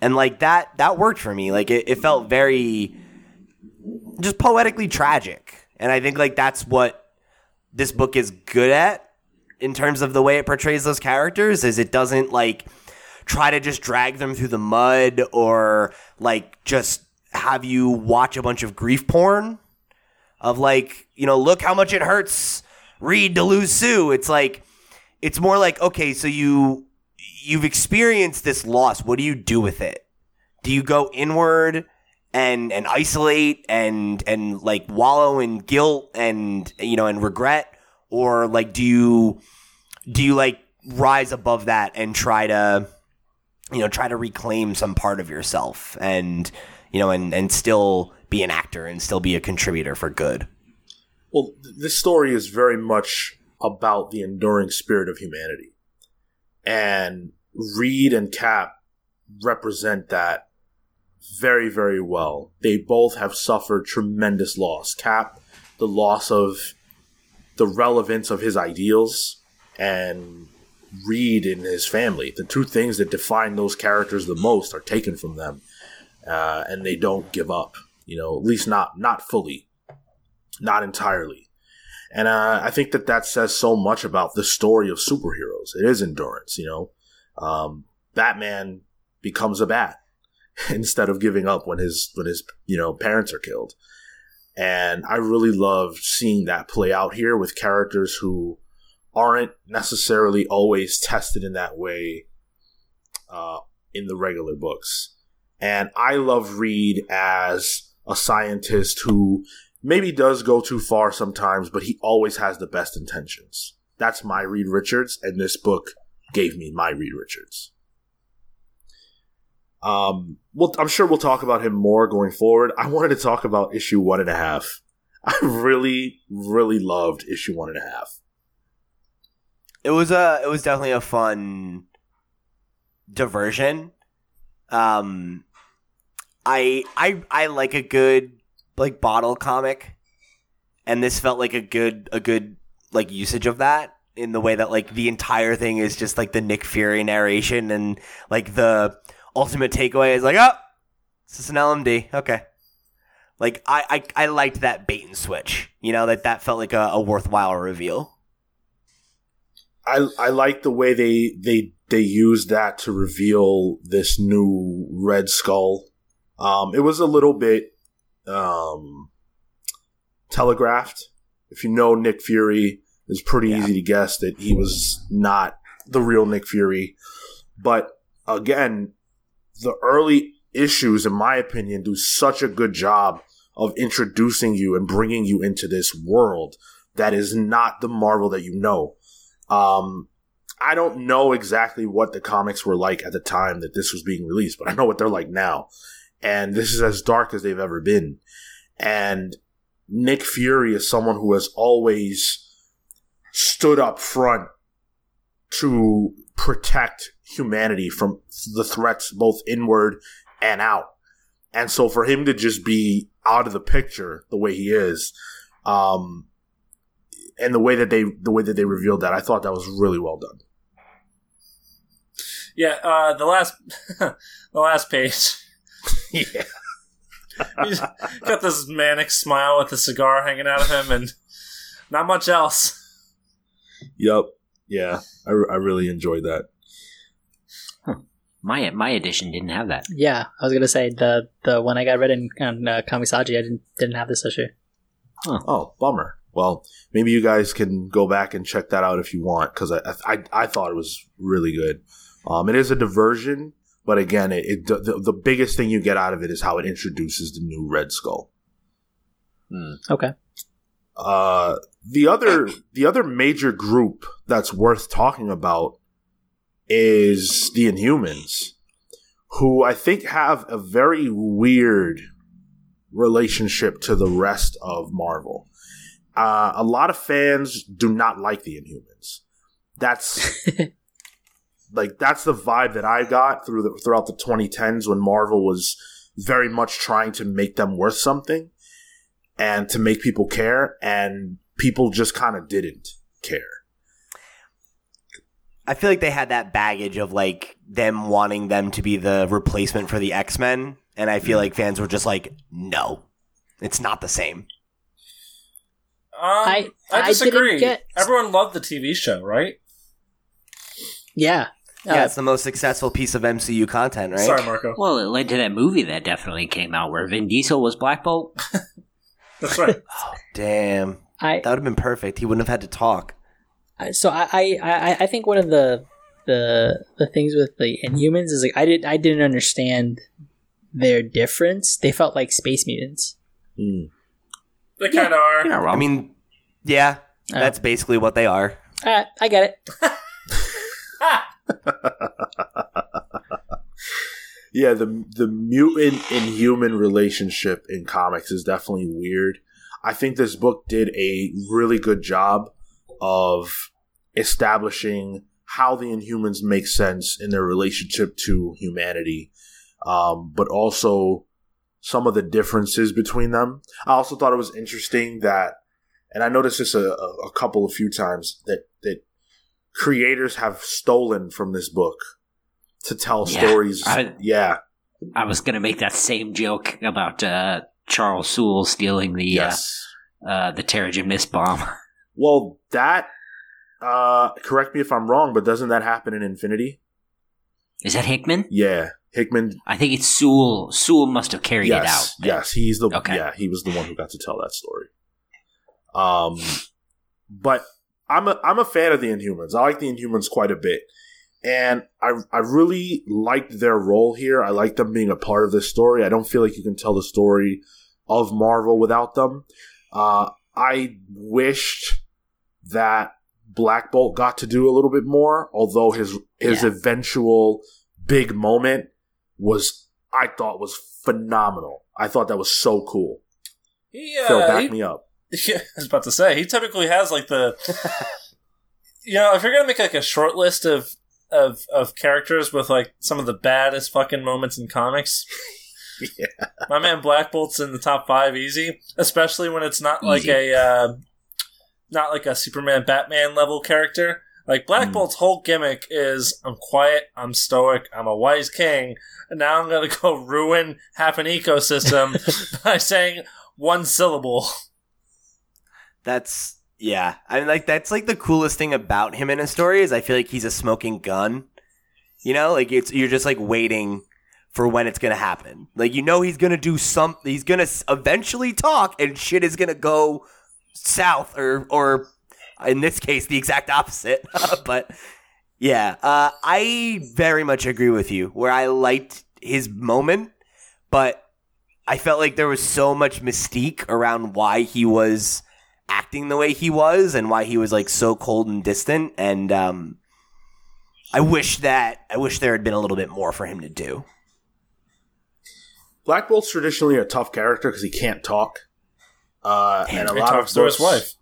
And like, that, that worked for me. Like, it, it felt very just poetically tragic. And I think like that's what this book is good at in terms of the way it portrays those characters is it doesn't like try to just drag them through the mud or like just have you watch a bunch of grief porn of like you know look how much it hurts Reed to lose Sue. It's like it's more like okay so you you've experienced this loss. What do you do with it? Do you go inward and and isolate and and like wallow in guilt and you know and regret? Or like do you do you like rise above that and try to you know try to reclaim some part of yourself and you know and and still be an actor and still be a contributor for good well this story is very much about the enduring spirit of humanity and reed and cap represent that very, very well. They both have suffered tremendous loss. Cap, the loss of the relevance of his ideals, and Reed and his family. The two things that define those characters the most are taken from them, uh, and they don't give up. You know, at least not not fully, not entirely. And uh, I think that that says so much about the story of superheroes. It is endurance. You know, um, Batman becomes a bat instead of giving up when his when his you know parents are killed. And I really loved seeing that play out here with characters who aren't necessarily always tested in that way uh, in the regular books. And I love Reed as a scientist who maybe does go too far sometimes, but he always has the best intentions. That's my Reed Richards, and this book gave me my Reed Richards. Um, well, I'm sure we'll talk about him more going forward. I wanted to talk about issue one and a half. I really, really loved issue one and a half. It was a, it was definitely a fun diversion. Um, I, I, I like a good like bottle comic, and this felt like a good, a good like usage of that in the way that like the entire thing is just like the Nick Fury narration and like the ultimate takeaway is like, oh, it's just an LMD. Okay. Like I, I, I liked that bait and switch. You know that that felt like a, a worthwhile reveal. I I like the way they they they used that to reveal this new Red Skull. Um, it was a little bit um, telegraphed. If you know Nick Fury, it's pretty yeah. easy to guess that he was not the real Nick Fury. But again, the early issues, in my opinion, do such a good job of introducing you and bringing you into this world that is not the Marvel that you know. Um, I don't know exactly what the comics were like at the time that this was being released, but I know what they're like now. And this is as dark as they've ever been. And Nick Fury is someone who has always stood up front to protect humanity from the threats both inward and out. And so for him to just be out of the picture the way he is, um, and the way that they the way that they revealed that, I thought that was really well done. Yeah, uh, the last the last page. Yeah. He's got this manic smile with a cigar hanging out of him, and not much else. Yep. Yeah. I, I really enjoyed that. My my edition didn't have that. Yeah, I was gonna say the the one I got read in on uh, Comixology, I didn't didn't have this issue. Oh, bummer. Well, maybe you guys can go back and check that out if you want, because I, I I thought it was really good. Um, it is a diversion, but again, it, it the, the biggest thing you get out of it is how it introduces the new Red Skull. Okay. Uh, the other the other major group that's worth talking about is the Inhumans, who I think have a very weird relationship to the rest of Marvel. Uh, a lot of fans do not like the Inhumans. That's like that's the vibe that I got through the, throughout the 2010s when Marvel was very much trying to make them worth something and to make people care, and people just kind of didn't care. I feel like they had that baggage of like them wanting them to be the replacement for the X Men, and I feel like fans were just like, no, it's not the same. Um, I- I, I disagree. didn't get- Everyone loved the TV show, right? Yeah. Yeah, Uh, it's the most successful piece of MCU content, right? Sorry, Marco. Well, it led to that movie that definitely came out where Vin Diesel was Black Bolt. That's right. Oh, damn, I that would have been perfect. He wouldn't have had to talk. I- so I, I I I think one of the the the things with the Inhumans is like I did I didn't understand their difference. They felt like space mutants. Hmm. they kind of are. You're not wrong. I mean, yeah, Uh, that's basically what they are. uh, I get it. Yeah, the the mutant and human relationship in comics is definitely weird. I think this book did a really good job of establishing how the Inhumans make sense in their relationship to humanity, um, but also some of the differences between them. I also thought it was interesting that, and I noticed this a, a, couple of few times that that creators have stolen from this book to tell Yeah, stories. I- yeah, I was going to make that same joke about uh, Charles Soule stealing the yes. uh, uh, the Terrigen Mist bomb. Well, that. Uh, correct me if I'm wrong, but doesn't that happen in Infinity? Is that Hickman? Yeah, Hickman. I think it's Soule. Soule must have carried yes, it out. yes, he's the. Okay. Yeah, he was the one who got to tell that story. Um, but I'm a I'm a fan of the Inhumans. I like the Inhumans quite a bit, and I I really liked their role here. I like them being a part of this story. I don't feel like you can tell the story of Marvel without them. Uh, I wished that Black Bolt got to do a little bit more, although his his Yeah. eventual big moment was I thought was phenomenal. I thought that was so cool. He, Phil, back he, me up. Yeah, I was about to say he typically has like the, you know, if you're gonna make like a short list of of of characters with like some of the baddest fucking moments in comics, my man Black Bolt's in the top five easy, especially when it's not like Easy. a uh, not like a Superman Batman level character. Like Black Mm. Bolt's whole gimmick is I'm quiet, I'm stoic, I'm a wise king, and now I'm gonna go ruin half an ecosystem by saying one syllable. That's yeah. I mean, like that's like the coolest thing about him in a story is I feel like he's a smoking gun. You know, like it's you're just like waiting for when it's gonna happen. Like you know he's gonna do something. He's gonna eventually talk, and shit is gonna go south, or or in this case the exact opposite. but yeah, uh, I very much agree with you. Where I liked his moment, but I felt like there was so much mystique around why he was acting the way he was and why he was like so cold and distant and um I wish that I wish there had been a little bit more for him to do. Black Bolt's traditionally a tough character because he can't talk. Uh, and a lot talks of to his wife.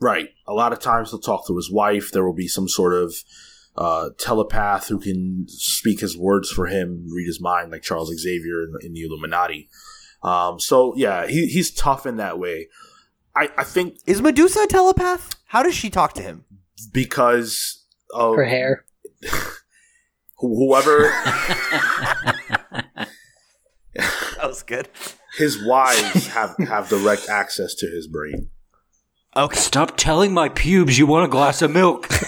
Right. A lot of times he'll talk to his wife. There will be some sort of uh, telepath who can speak his words for him, read his mind, like Charles Xavier in, in the Illuminati. Um, so yeah, he, he's tough in that way. I, I think Is Medusa a telepath? How does she talk to him? because of Her hair. whoever That was good. his wives have have direct access to his brain. Okay. Stop telling my pubes you want a glass of milk.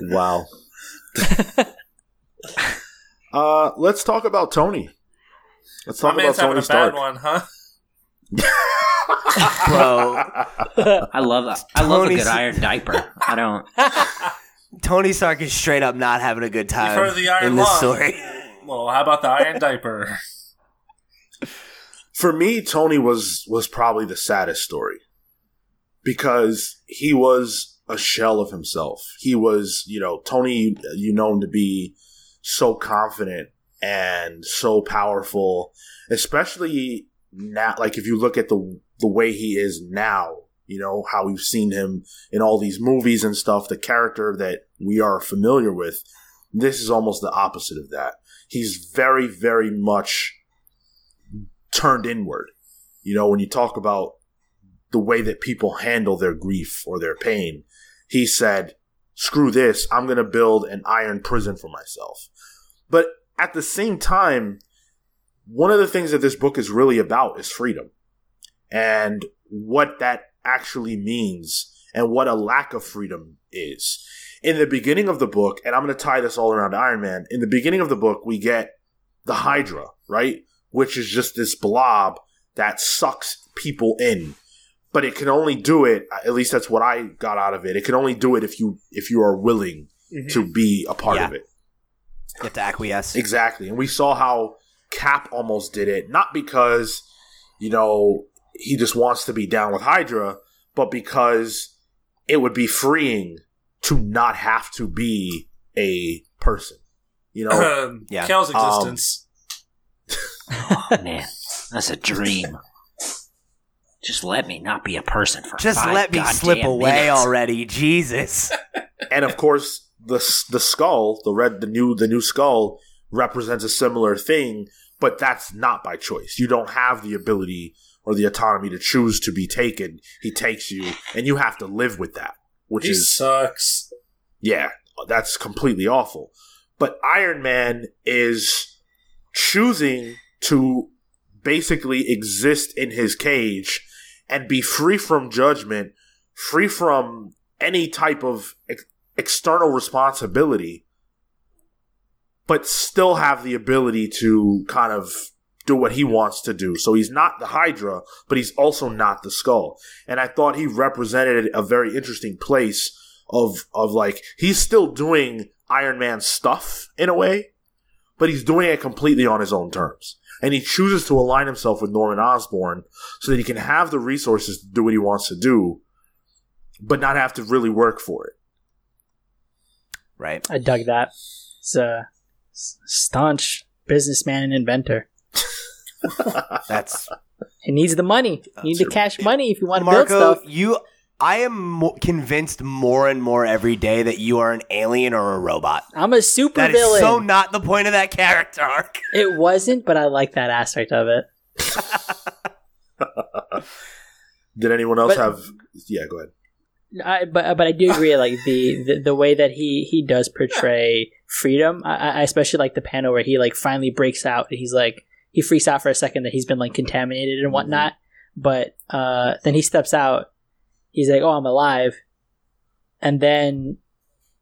Wow. Uh, let's talk about Tony. Let's My talk about man's having Tony a Stark. bad one, huh? Bro, I love that. I love a Tony's- good iron diaper. I don't. Tony Stark is straight up not having a good time heard of the Iron in this Lung. story. Well, how about the iron diaper? For me, Tony was was probably the saddest story because he was a shell of himself. He was, you know, Tony. You know him to be so confident and so powerful, especially now. Like if you look at the the way he is now, you know how we've seen him in all these movies and stuff. The character that we are familiar with. This is almost the opposite of that. He's very, very much turned inward. You know, when you talk about the way that people handle their grief or their pain, he said, screw this, I'm going to build an iron prison for myself. But at the same time, one of the things that this book is really about is freedom and what that actually means and what a lack of freedom is. In the beginning of the book, and I'm going to tie this all around Iron Man, in the beginning of the book, we get the Hydra, right? Which is just this blob that sucks people in. But it can only do it, at least that's what I got out of it. It can only do it if you if you are willing to be a part Yeah. of it. You have to acquiesce. Exactly. And we saw how Cap almost did it, not because, you know, he just wants to be down with Hydra, but because it would be freeing to not have to be a person. You know? Um, Yeah. Kel's Um, existence. Oh, man, that's a dream. Just let me not be a person for Just five let me goddamn slip away minutes. already. Jesus. and of course the the skull, the red the new the new skull represents a similar thing, but that's not by choice. You don't have the ability or the autonomy to choose to be taken. He takes you and you have to live with that, which He is sucks. yeah, that's completely awful. But Iron Man is choosing to basically exist in his cage and be free from judgment, free from any type of ex- external responsibility, but still have the ability to kind of do what he wants to do. So he's not the Hydra, but he's also not the Skull. And I thought he represented a very interesting place of of like he's still doing Iron Man stuff in a way, but he's doing it completely on his own terms. And he chooses to align himself with Norman Osborn so that he can have the resources to do what he wants to do, but not have to really work for it. Right. I dug that. He's a staunch businessman and inventor. That's He needs the money. You need to cash money if you want to build Marco. stuff. You, I am mo- convinced more and more every day that you are an alien or a robot. I'm a super That is villain. so not the point of that character arc. it wasn't, but I like that aspect of it. Did anyone else But- have? Yeah, go ahead. I, but but I do agree. Like the, the, the way that he he does portray freedom. I, I especially like the panel where he like finally breaks out. and He's like he freaks out for a second that he's been like contaminated and whatnot. But uh, then he steps out. He's like, "Oh, I'm alive," and then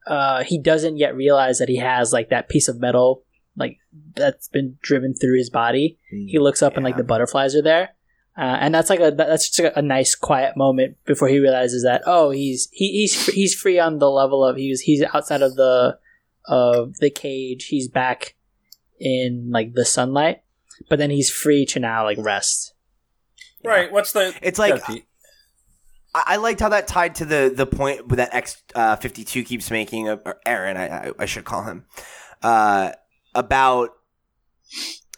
uh, he doesn't yet realize that he has like that piece of metal like that's been driven through his body. He looks up and like the butterflies are there. Uh, and that's like a that's just a, a nice quiet moment before he realizes that oh he's he, he's he's free on the level of he's he's outside of the of the cage he's back in like the sunlight but then he's free to now like rest Right. What's the? It's like- Yeah, Pete. I, I liked how that tied to the the point that X uh, fifty two keeps making, or Aaron, I, I, I should call him, uh, about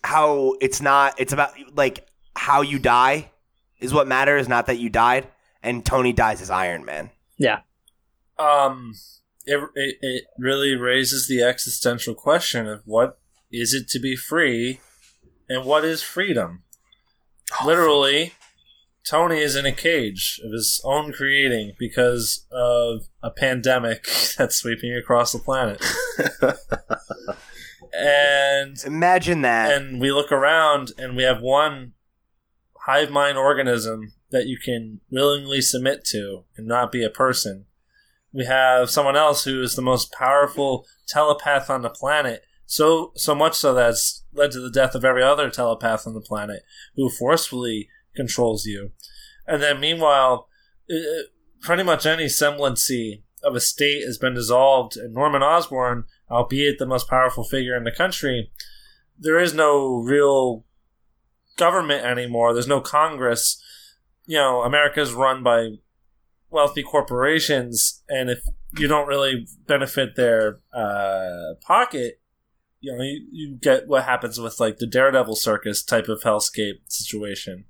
how it's not. It's about like how you die is what matters, not that you died. And Tony dies as Iron Man. yeah um, it, it it really raises the existential question of what is it to be free, and what is freedom. Literally, Tony is in a cage of his own creating because of a pandemic that's sweeping across the planet. and Imagine that. and we look around and we have one hive mind organism that you can willingly submit to and not be a person. We have someone else who is the most powerful telepath on the planet. So so much so that it's led to the death of every other telepath on the planet who forcefully controls you. And then meanwhile, uh, pretty much any semblancy of a state has been dissolved and Norman Osborn, albeit the most powerful figure in the country, there is no real government anymore. There's no Congress. You know, America's run by wealthy corporations, and if you don't really benefit their uh, pocket, you know, you, you get what happens with like the Daredevil circus type of hellscape situation.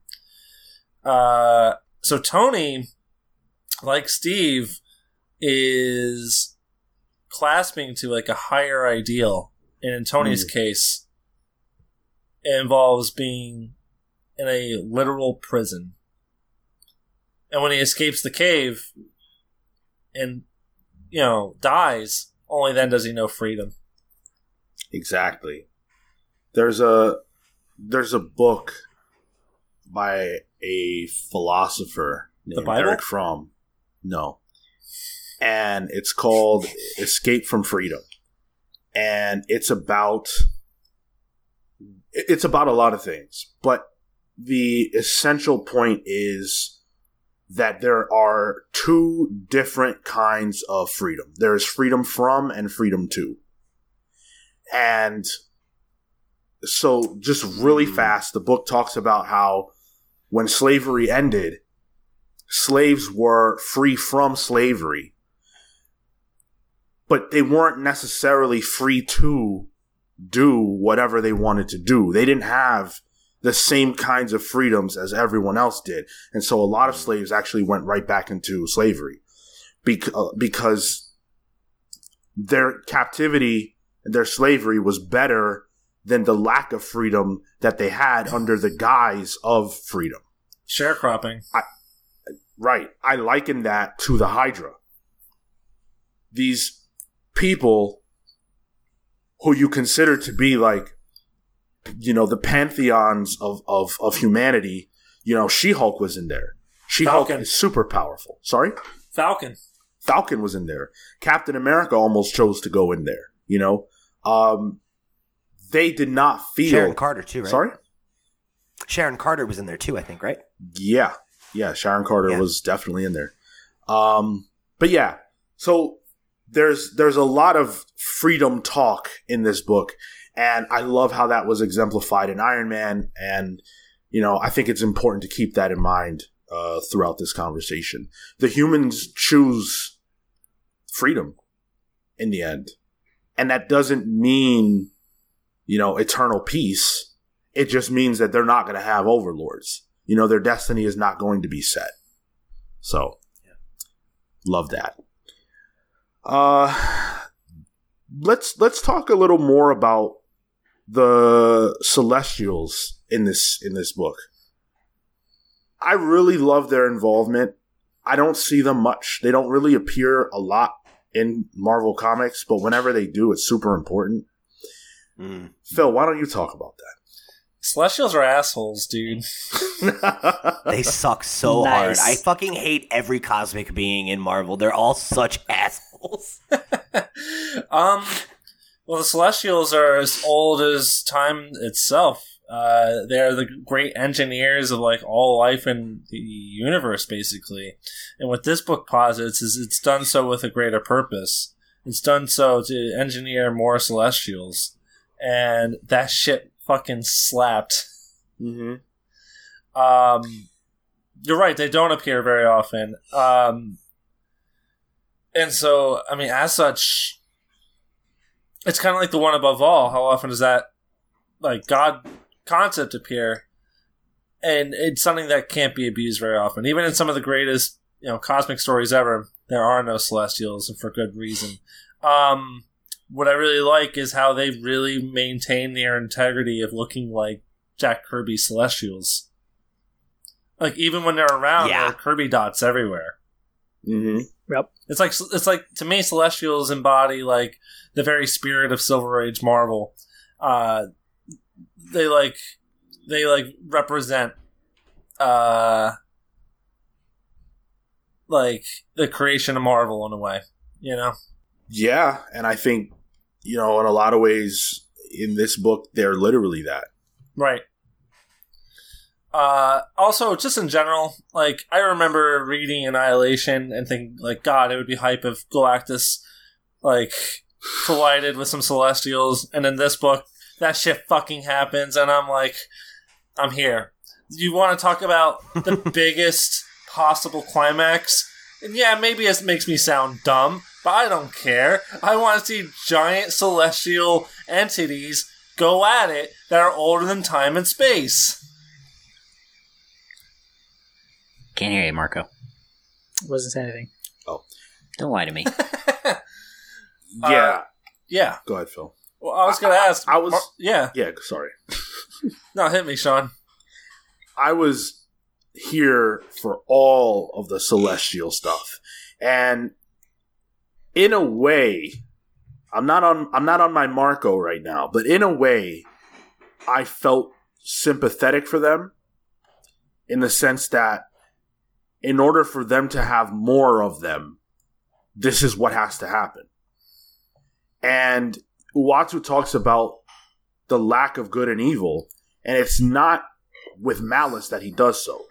Uh, so Tony, like Steve, is clasping to like a higher ideal, and in Tony's case, it involves being in a literal prison. And when he escapes the cave and, you know, dies, only then does he know freedom. Exactly. There's a there's a book by a philosopher named? Erich Fromm. No. And it's called Escape from Freedom. And it's about it's about a lot of things, but the essential point is that there are two different kinds of freedom. There's freedom from and freedom to. And so, just really hmm. fast, the book talks about how when slavery ended, slaves were free from slavery, but they weren't necessarily free to do whatever they wanted to do. They didn't have the same kinds of freedoms as everyone else did. And so a lot of slaves actually went right back into slavery uh, because their captivity their slavery was better than the lack of freedom that they had under the guise of freedom. Sharecropping. Right. I liken that to the Hydra. These people who you consider to be like, you know, the pantheons of, of, of humanity, you know, She Hulk was in there. She Hulk is super powerful. Sorry? Falcon. Falcon was in there. Captain America almost chose to go in there, you know? Um, they did not feel. Sharon Carter too, right? Sorry? Sharon Carter was in there too, I think, right? Yeah, yeah. Sharon Carter Yeah. was definitely in there. Um, but yeah, so there's there's a lot of freedom talk in this book, and I love how that was exemplified in Iron Man, and you know I think it's important to keep that in mind uh, throughout this conversation. The humans choose freedom in the end, and that doesn't mean you know eternal peace. It just means that they're not going to have overlords. You know their destiny is not going to be set. So love that. Uh let's let's talk a little more about the celestials in this in this book. I really love their involvement. I don't see them much. They don't really appear a lot in marvel comics but whenever they do it's super important Mm. phil why don't you talk about that? Celestials are assholes, dude. They suck so hard. I fucking hate every cosmic being in Marvel. They're all such assholes. um, well, the Celestials are as old as time itself. Uh, they're the great engineers of like all life in the universe, basically. And what this book posits is it's done so with a greater purpose. It's done so to engineer more Celestials, and that shit fucking slapped. mm-hmm. Um, you're right; they don't appear very often. Um, and so, I mean, as such, it's kind of like the one above all. How often does that like God concept appear? And it's something that can't be abused very often. Even in some of the greatest, you know, cosmic stories ever, there are no Celestials, and for good reason. Um, what I really like is how they really maintain their integrity of looking like Jack Kirby Celestials. Like even when they're around, Yeah. there are Kirby dots everywhere. hmm It's like it's like to me, Celestials embody like the very spirit of Silver Age Marvel. Uh, they like they like represent uh like the creation of Marvel in a way, you know. Yeah, and I think you know, in a lot of ways, in this book, they're literally that. Right. Uh, also, just in general, like I remember reading Annihilation and thinking, like, God, it would be hype if Galactus, like, collided with some Celestials, and in this book, that shit fucking happens, and I'm like, I'm here. You want to talk about the biggest possible climax? And yeah, maybe it makes me sound dumb, but I don't care. I want to see giant celestial entities go at it that are older than time and space. Can't hear you, Marco. Wasn't saying anything. Oh. Don't lie to me. Yeah, uh, Yeah. go ahead, Phil. Well, I was going to ask. I was- Mar- yeah. Yeah, sorry. No, hit me, Sean. I was here for all of the celestial stuff. And in a way, I'm not on I'm not on my Marco right now, but in a way, I felt sympathetic for them in the sense that in order for them to have more of them, this is what has to happen. And Uatu talks about the lack of good and evil, and it's not with malice that he does so.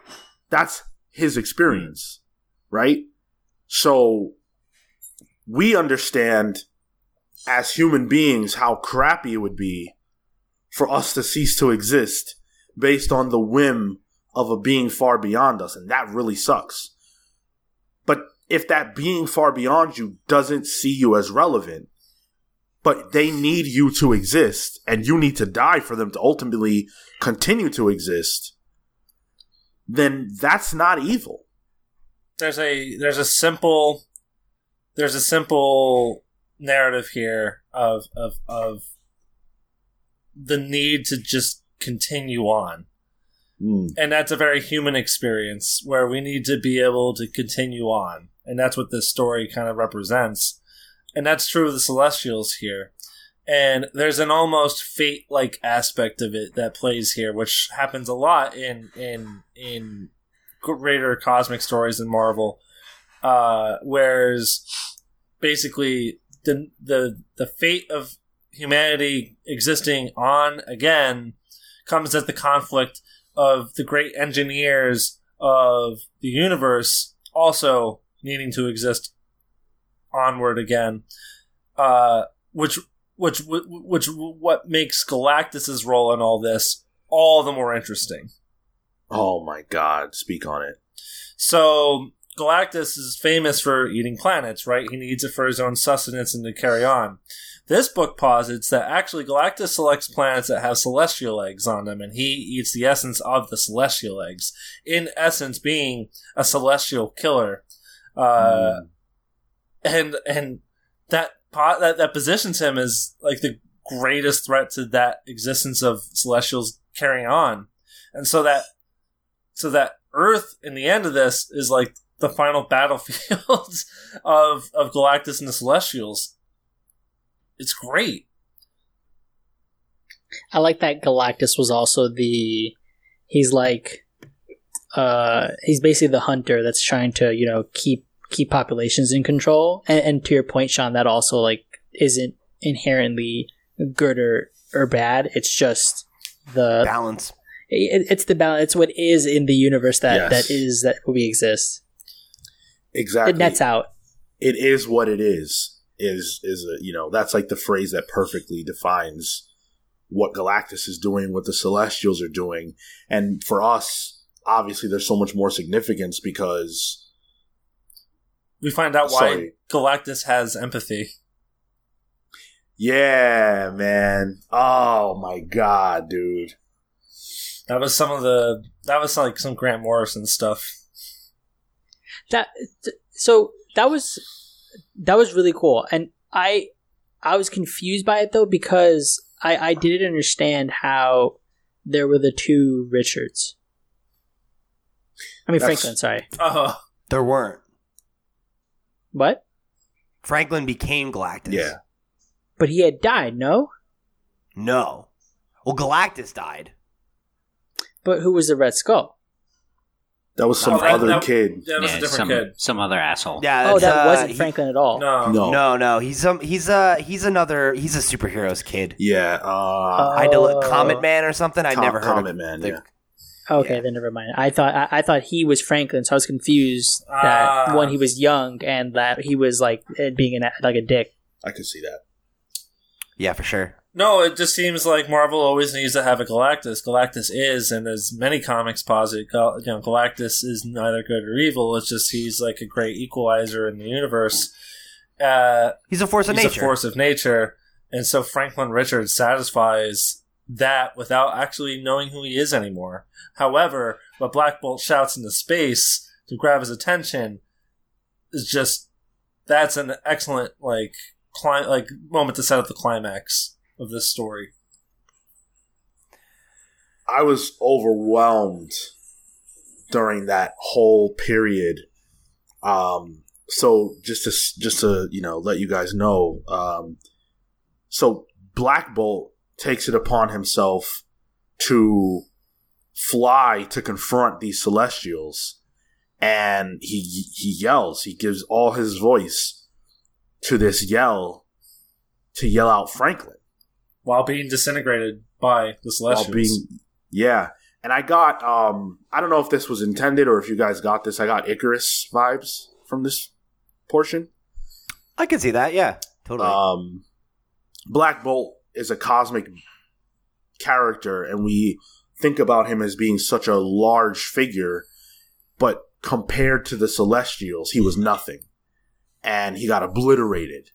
That's his experience, right? So we understand as human beings how crappy it would be for us to cease to exist based on the whim of a being far beyond us, and that really sucks. But if that being far beyond you doesn't see you as relevant, but they need you to exist and you need to die for them to ultimately continue to exist, then that's not evil. There's a there's a simple there's a simple narrative here of of of the need to just continue on. Mm. And that's a very human experience where we need to be able to continue on. And that's what this story kind of represents. And that's true of the Celestials here. And there's an almost fate like aspect of it that plays here, which happens a lot in in in greater cosmic stories in Marvel. Uh, whereas basically the the the fate of humanity existing on again comes at the conflict of the great engineers of the universe also needing to exist onward again, uh, which which which what makes Galactus's role in all this all the more interesting. Oh my god, speak on it. So Galactus is famous for eating planets, right? He needs it for his own sustenance and to carry on. This book posits that actually Galactus selects planets that have celestial eggs on them, and he eats the essence of the celestial eggs. In essence, being a celestial killer, uh, and and that po- that that positions him as like the greatest threat to that existence of celestials carrying on, and so that so that Earth in the end of this is like the final battlefields of of Galactus and the Celestials. It's great. I like that Galactus was also the he's like uh he's basically the hunter that's trying to, you know, keep keep populations in control. And, and to your point, Sean, that also like isn't inherently good or, or bad. It's just the Balance. it, it's the balance. It's what is in the universe that Yes. that is that we exist. Exactly. It nets out. it is what it is is is a, you know that's like the phrase that perfectly defines what galactus is doing what the celestials are doing and for us obviously there's so much more significance because We find out why Sorry. Galactus has empathy. yeah man oh my god dude That was some of the that was like some Grant Morrison stuff. That so that was that was really cool and i i was confused by it though because i i didn't understand how there were the two richards I mean That's- Franklin. Sorry. Oh, There weren't. What? Franklin became Galactus. Yeah. But he had died. No. No. Well, Galactus died. But who was the Red Skull? That was some Oh, other that- kid. that was Yeah, a different some, kid. some other asshole. Yeah. oh, that's, that uh, wasn't he- Franklin at all. No, No. No, no. He's um. He's uh. He's another. He's a superhero's kid. Yeah. Uh, I del-. Comet Man or something. I Com- never heard of Comet of Man, the- yeah. Okay, Yeah. then never mind. I thought I, I thought he was Franklin, so I was confused that Ah. when he was young and that he was like being an, like a dick. I could see that. Yeah, for sure. No, it just seems like Marvel always needs to have a Galactus. Galactus is, and as many comics posit, Gal- you know, Galactus is neither good or evil. It's just he's like a great equalizer in the universe. Uh, He's a force of he's nature. a force of nature, and so Franklin Richards satisfies that without actually knowing who he is anymore. However, what Black Bolt shouts into space to grab his attention is just that's an excellent like cli- like moment to set up the climax of this story. I was overwhelmed during that whole period. Um, so just to just to you know let you guys know, um, so Black Bolt takes it upon himself to fly to confront these Celestials, and he he yells. He gives all his voice to this yell to yell out Franklin while being disintegrated by the Celestials. while being yeah and i got um i don't know if this was intended or if you guys got this i got icarus vibes from this portion I can see that. Yeah, totally. um black bolt is a cosmic character and we think about him as being such a large figure but compared to the celestials he was nothing and he got obliterated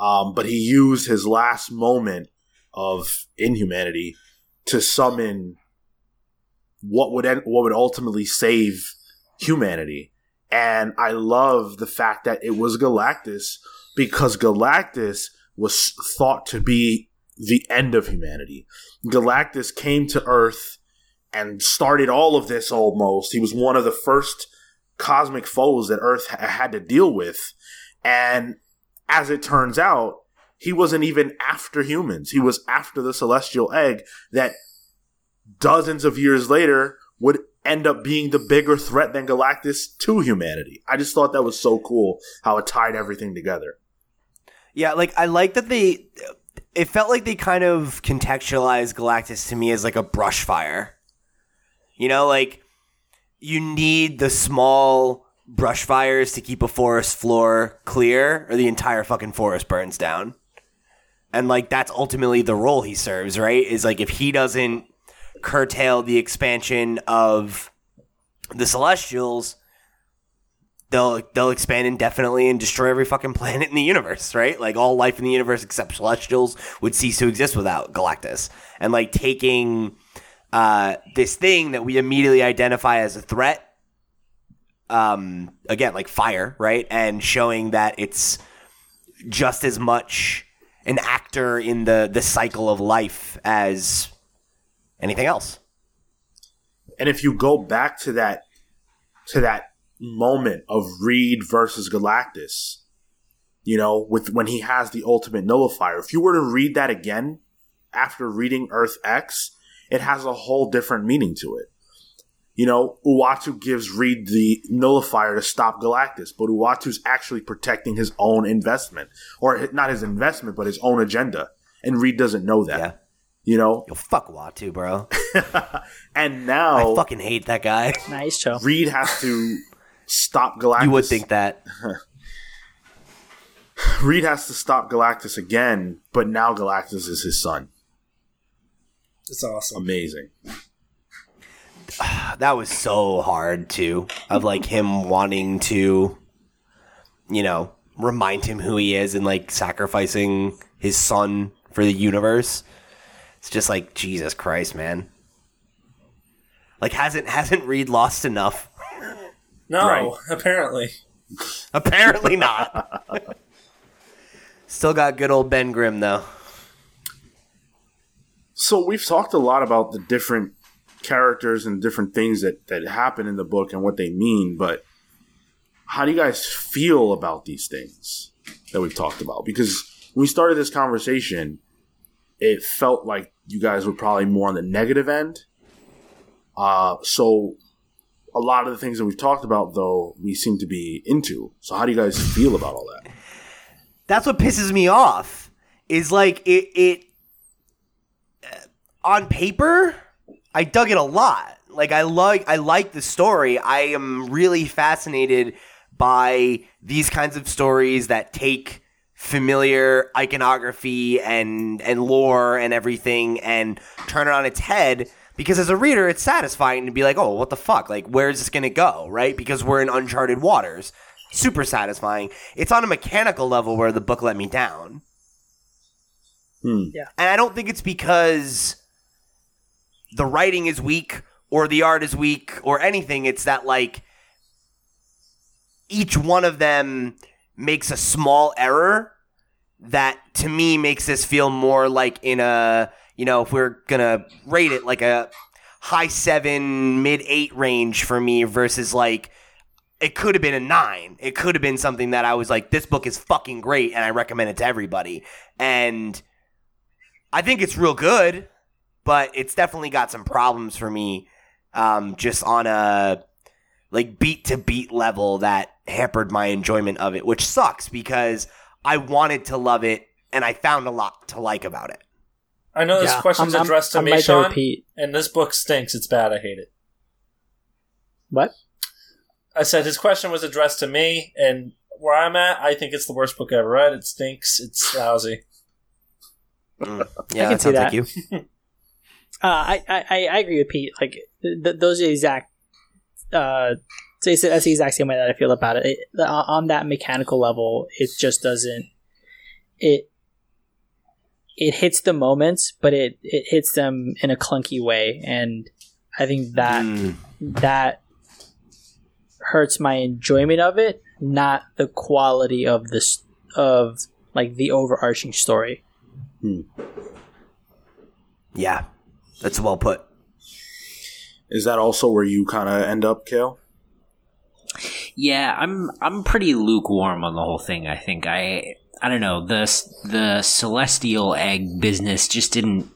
um, but he used his last moment of inhumanity to summon what would what would ultimately save humanity. And I love the fact that it was Galactus because Galactus was thought to be the end of humanity. Galactus came to Earth and started all of this almost. He was one of the first cosmic foes that Earth ha- had to deal with. And as it turns out, he wasn't even after humans. He was after the celestial egg that dozens of years later would end up being the bigger threat than Galactus to humanity. I just thought that was so cool how it tied everything together. Yeah, like I like that they. It felt like they kind of contextualized Galactus to me as like a brush fire. You know, like you need the small brush fires to keep a forest floor clear, or the entire fucking forest burns down. And like that's ultimately the role he serves, right? Is like if he doesn't curtail the expansion of the Celestials, they'll they'll expand indefinitely and destroy every fucking planet in the universe, right? Like all life in the universe except celestials would cease to exist without Galactus. And like taking uh, this thing that we immediately identify as a threat, um, again, like fire, right? And showing that it's just as much an actor in the the cycle of life as anything else. And if you go back to that to that moment of Reed versus Galactus, you know, with when he has the ultimate nullifier, if you were to read that again after reading Earth X, it has a whole different meaning to it. You know, Uatu gives Reed the nullifier to stop Galactus, but Uatu's actually protecting his own investment, or not his investment, but his own agenda, and Reed doesn't know that. Yeah. You know, Yo, fuck Uatu, bro. and now I fucking hate that guy. Nice show. Reed has to stop Galactus. You would think that. Reed has to stop Galactus again, but now Galactus is his son. It's awesome. Amazing. That was so hard too of like him wanting to you know remind him who he is and like sacrificing his son for the universe. It's just like jesus christ man. Like hasn't hasn't reed lost enough? No, Right. apparently. apparently not. Still got good old ben grimm though. So we've talked a lot about the different characters and different things that that happen in the book and what they mean, but how do you guys feel about these things that we've talked about? Because when we started this conversation, it felt like you guys were probably more on the negative end. Uh, so a lot of the things that we've talked about, though, we seem to be into. So how do you guys feel about all that? That's what pisses me off. Is like it. It uh, on paper, I dug it a lot. Like I like I like the story. I am really fascinated by these kinds of stories that take familiar iconography and and lore and everything and turn it on its head because as a reader it's satisfying to be like oh what the fuck? Like where's this going to go? Right? Because we're in uncharted waters. Super satisfying. It's on a mechanical level where the book let me down. Hmm. and i don't think it's because the writing is weak or the art is weak or anything it's that like each one of them makes a small error that to me makes this feel more like in a you know if we're gonna rate it like a high seven mid eight range for me versus like it could have been a nine. It could have been something that i was like this book is fucking great and i recommend it to everybody. And i think it's real good but it's definitely got some problems for me um, just on a like beat to beat level that hampered my enjoyment of it, which sucks because I wanted to love it and I found a lot to like about it. I know this Yeah, question's I'm- I'm- addressed to I'm me, Sean, with Pete. and this book stinks. It's bad. I hate it. What? I said his question was addressed to me, and where I'm at, I think it's the worst book I ever read. It stinks. It's lousy. Mm. Yeah, can that see sounds like that. you. Uh, I, I I agree with Pete. Like th- th- those are the exact. Uh, so it's- that's the exact same way that I feel about it. it. On that mechanical level, it just doesn't. It. It hits the moments, but it it hits them in a clunky way, and I think that Mm. that hurts my enjoyment of it, not the quality of this of like the overarching story. Yeah, that's well put. Is that also where you kind of end up, Cale? Yeah, I'm I'm pretty lukewarm on the whole thing. I think I I don't know the the celestial egg business just didn't.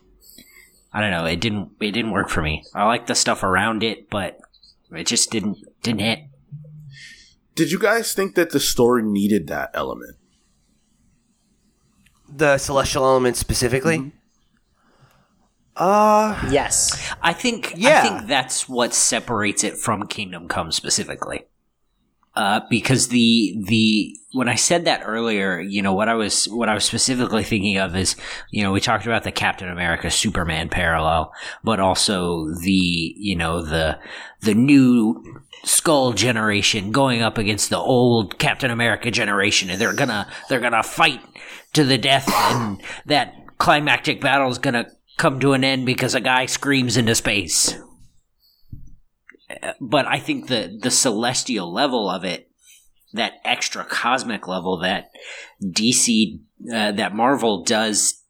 I don't know. It didn't it didn't work for me. I like the stuff around it, but it just didn't didn't hit. Did you guys think that the story needed that element? The celestial element specifically. Mm-hmm. Uh, Yes. I think yeah. I think that's what separates it from Kingdom Come specifically. Uh, because the the when I said that earlier, you know what I was what I was specifically thinking of is you know we talked about the Captain America Superman parallel, but also the you know the the new Skull generation going up against the old Captain America generation, and they're gonna they're gonna fight to the death, and that climactic battle is gonna come to an end because a guy screams into space. But I think the the celestial level of it, that extra cosmic level that DC uh, that Marvel does,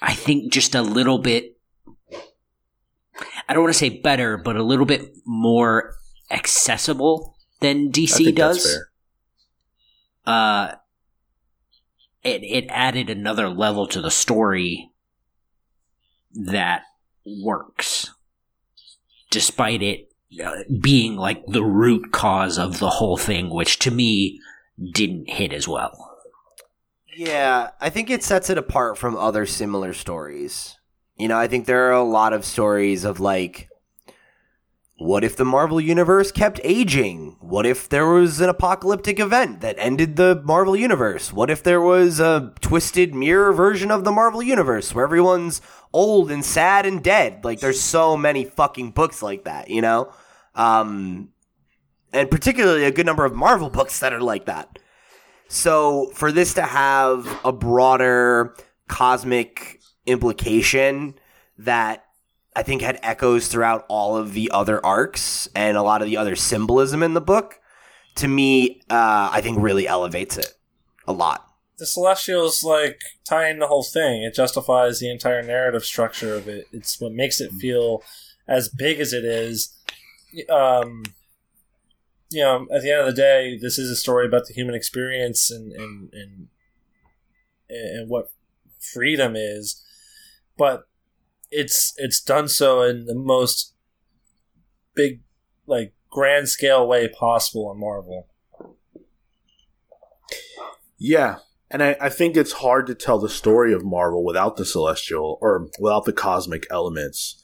I think just a little bit. I don't want to say better, but a little bit more accessible than DC does that's fair. uh it it added another level to the story that works despite it uh, being like the root cause of the whole thing which to me didn't hit as well Yeah, I think it sets it apart from other similar stories. You know, I think there are a lot of stories of like, what if the Marvel Universe kept aging? What if there was an apocalyptic event that ended the Marvel Universe? What if there was a twisted mirror version of the Marvel Universe where everyone's old and sad and dead? Like, there's so many fucking books like that, you know? Um, and particularly a good number of Marvel books that are like that. So for this to have a broader cosmic implication that I think had echoes throughout all of the other arcs and a lot of the other symbolism in the book, to me, uh, I think really elevates it a lot. The Celestials like tie in the whole thing. It justifies the entire narrative structure of it. It's what makes it feel as big as it is, um, you know, at the end of the day, this is a story about the human experience and and and, and what freedom is, but it's it's done so in the most big, like grand scale way possible in Marvel. Yeah, and I, I think it's hard to tell the story of Marvel without the celestial or without the cosmic elements,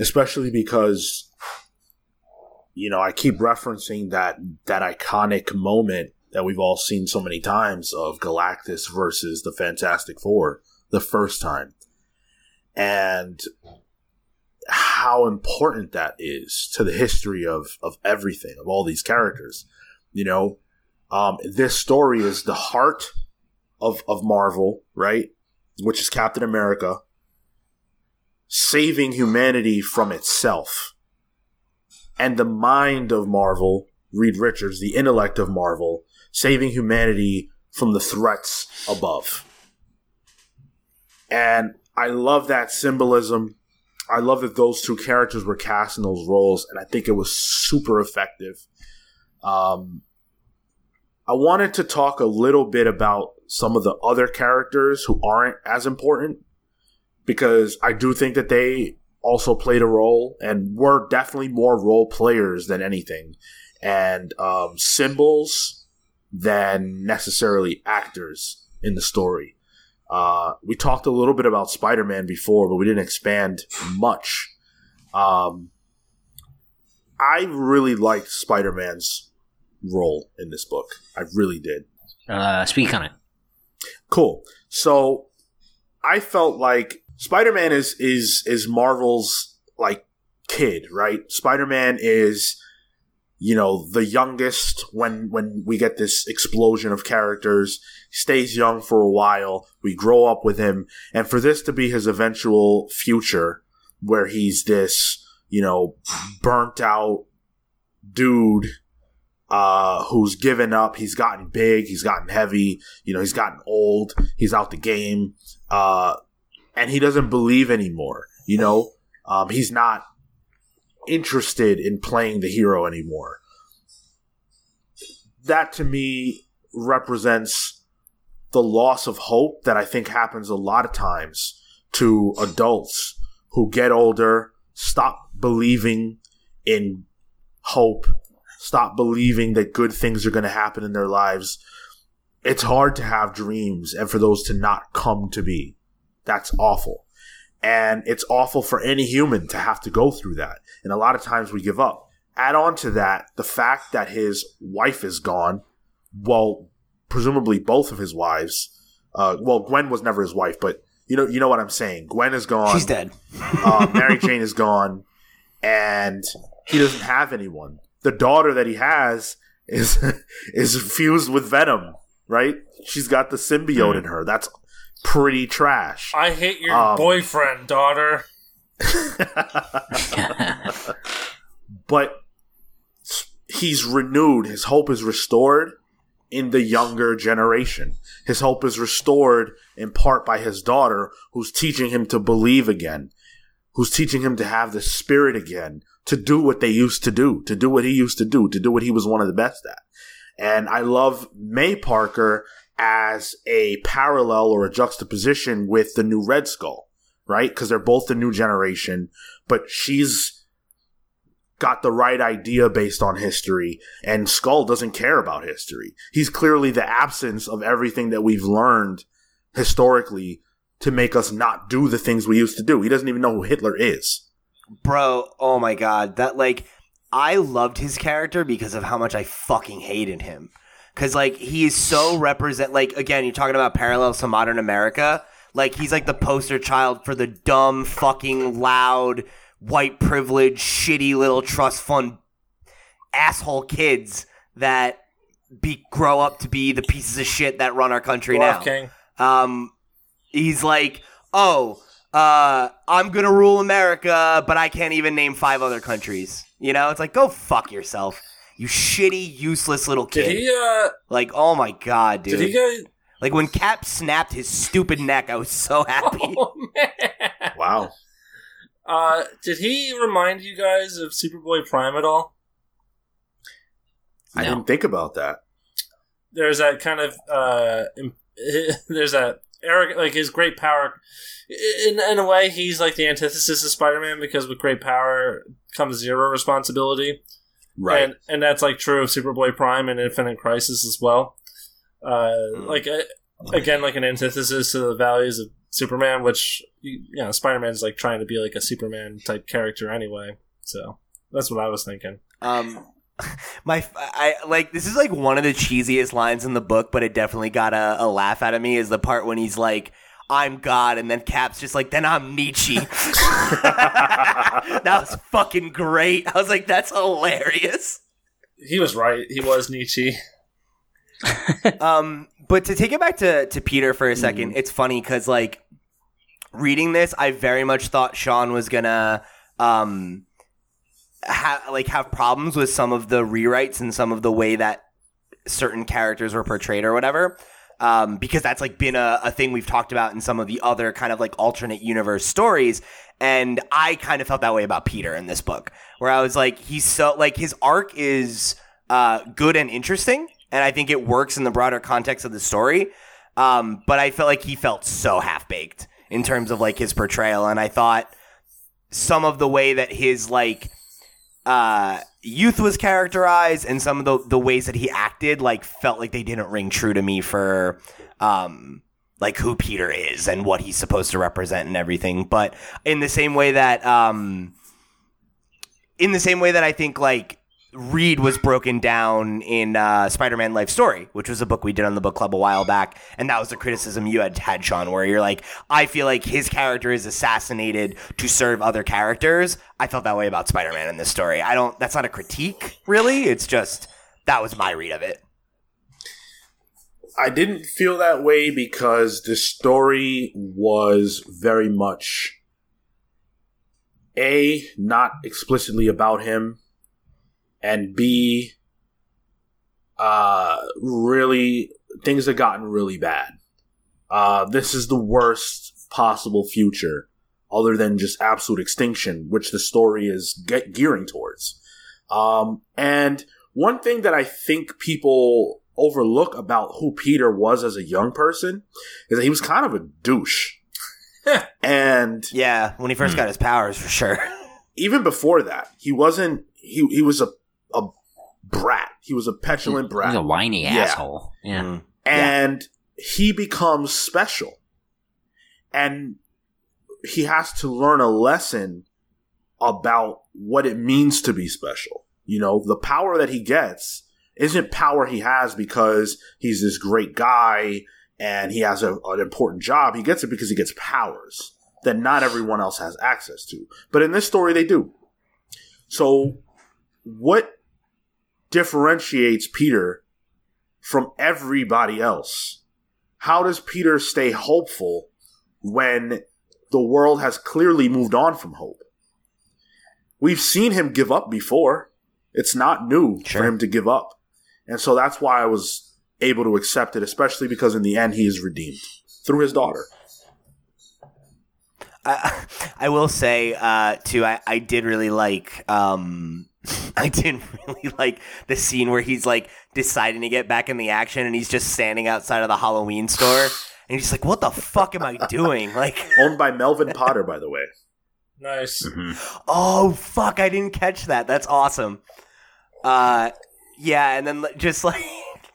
especially because you know I keep referencing that that iconic moment that we've all seen so many times of Galactus versus the Fantastic Four the first time, and how important that is to the history of of everything of all these characters. You know, um, this story is the heart of of Marvel, right? Which is Captain America saving humanity from itself. And the mind of Marvel, Reed Richards, the intellect of Marvel, saving humanity from the threats above. And I love that symbolism. I love that those two characters were cast in those roles, and I think it was super effective. Um, I wanted to talk a little bit about some of the other characters who aren't as important because I do think that they also played a role and were definitely more role players than anything and um, symbols than necessarily actors in the story. Uh, we talked a little bit about Spider Man before, but we didn't expand much. Um, I really liked Spider Man's role in this book. I really did. Uh, speak on it. Cool. So I felt like Spider-Man is is is Marvel's like kid, right? Spider-Man is you know the youngest when when we get this explosion of characters stays young for a while we grow up with him and for this to be his eventual future where he's this you know burnt out dude uh, who's given up. He's gotten big. He's gotten heavy. You know, he's gotten old. He's out the game. Uh, and he doesn't believe anymore. You know, um, he's not interested in playing the hero anymore. That to me represents the loss of hope that I think happens a lot of times to adults who get older, stop believing in hope stop believing that good things are going to happen in their lives. It's hard to have dreams and for those to not come to be. That's awful. And it's awful for any human to have to go through that. And a lot of times we give up. Add on to that the fact that his wife is gone. Well, presumably both of his wives. Uh, well, Gwen was never his wife, but you know, you know what I'm saying. Gwen is gone. She's dead. uh, Mary Jane is gone, and he doesn't have anyone the daughter that he has is is fused with Venom, right? She's got the symbiote in her. That's pretty trash. I hate your Um, boyfriend, daughter. but he's renewed. His hope is restored in the younger generation. His hope is restored in part by his daughter, who's teaching him to believe again, who's teaching him to have the spirit again, to do what they used to do, to do what he used to do, to do what he was one of the best at. And I love May Parker as a parallel or a juxtaposition with the new Red Skull, right? Because they're both the new generation, but she's got the right idea based on history, and Skull doesn't care about history. He's clearly the absence of everything that we've learned historically to make us not do the things we used to do. He doesn't even know who Hitler is. Bro, oh my god, that like I loved his character because of how much I fucking hated him. Cause like he is so represent like again, you're talking about parallels to modern America. Like he's like the poster child for the dumb, fucking loud, white privilege, shitty little trust fund asshole kids that be grow up to be the pieces of shit that run our country Dwarf now. King. Um, he's like, oh, uh, I'm gonna rule America, but I can't even name five other countries. You know, it's like, go fuck yourself, you shitty, useless little Did kid. he? Uh, like, oh my god, dude. did he get? like when Cap snapped his stupid neck, I was so happy. Oh man! Wow. Uh, did he remind you guys of Superboy Prime at all? I No. didn't think about that. There's that kind of uh, there's that arrogant, like his great power. In in a way, he's like the antithesis of Spider-Man because with great power comes zero responsibility. Right. and and that's like true of Superboy Prime and Infinite Crisis as well. Uh, Mm. Like uh, again, like an antithesis to the values of Superman, which you you know, Spider Man's like trying to be like a Superman type character anyway. So that's what I was thinking. Um, my I like this is like one of the cheesiest lines in the book, but it definitely got a, a laugh out of me. Is the part when he's like, "I'm God," and then Cap's just like, "Then I'm Nietzsche." that was fucking great. I was like, "That's hilarious." He was right. He was Nietzsche. um, but to take it back to to Peter for a 2nd it's funny because like reading this, I very much thought Sean was gonna um have like have problems with some of the rewrites and some of the way that certain characters were portrayed or whatever. Um, because that's like been a, a thing we've talked about in some of the other kind of like alternate universe stories. And I kind of felt that way about Peter in this book, where I was like, he's so like his arc is uh, good and interesting, and I think it works in the broader context of the story. Um, but I felt like he felt so half baked in terms of like his portrayal, and I thought some of the way that his like uh, youth was characterized and some of the the ways that he acted like felt like they didn't ring true to me for um like who Peter is and what he's supposed to represent and everything. But in the same way that um in the same way that I think like Reed was broken down in uh, Spider-Man Life Story, which was a book we did on the book club a while back, and that was the criticism you had had, Sean, where you're like, I feel like his character is assassinated to serve other characters. I felt that way about Spider-Man in this story. I don't. That's not a critique, really. It's just that was my read of it. I didn't feel that way because the story was very much A, not explicitly about him, and B, uh, really, things have gotten really bad. Uh, this is the worst possible future, other than just absolute extinction, which the story is ge- gearing towards. Um, and one thing that I think people overlook about who Peter was as a young person is that he was kind of a douche. and Yeah, when he first got his powers, for sure. even before that, he wasn't he he was a a brat. He was a petulant He's brat. a whiny. Yeah. asshole. Yeah. Mm. and he becomes special. And he has to learn a lesson about what it means to be special. You know, the power that he gets isn't power he has because he's this great guy and he has a, an important job. He gets it because he gets powers that not everyone else has access to. But in this story, they do. So, what differentiates Peter from everybody else? How does Peter stay hopeful when the world has clearly moved on from hope? We've seen him give up before. It's not new Sure. for him to give up. And so that's why I was able to accept it, especially because in the end he is redeemed through his daughter. I, I will say uh, too. I, I did really like. Um, I didn't really like the scene where he's like deciding to get back in the action, and he's just standing outside of the Halloween store, and he's like, "What the fuck am I doing?" Like, Owned by Melvin Potter, by the way. Nice. oh fuck, I didn't catch that. That's awesome. Uh, yeah, and then just like.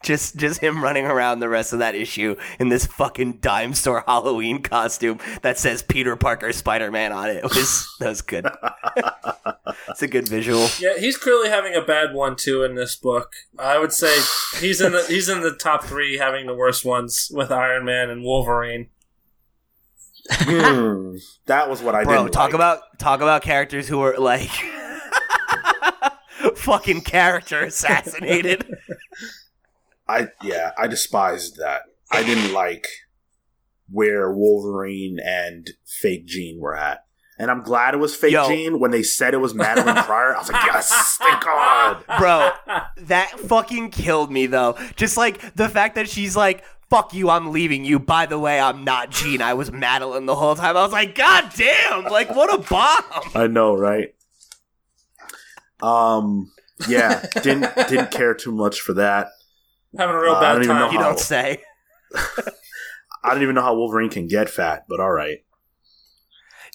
Just, just him running around the rest of that issue in this fucking dime store Halloween costume that says Peter Parker Spider Man on it. it was that was good. it's a good visual. Yeah, he's clearly having a bad one too in this book. I would say he's in the he's in the top three having the worst ones with Iron Man and Wolverine. Hmm, that was what I Bro, didn't talk like. about talk about characters who are like fucking character assassinated. I yeah, I despised that. I didn't like where Wolverine and Fake Jean were at. And I'm glad it was Fake Yo. Jean when they said it was Madelyne Pryor. I was like, yes, thank God. Bro, that fucking killed me though. Just like the fact that she's like fuck you, I'm leaving you. By the way, I'm not Jean. I was Madelyne the whole time. I was like, God damn, like what a bomb. I know, right? Um, yeah, didn't didn't care too much for that. Having a real Uh, bad don't know time. You how- don't say. I don't even know how Wolverine can get fat, but all right.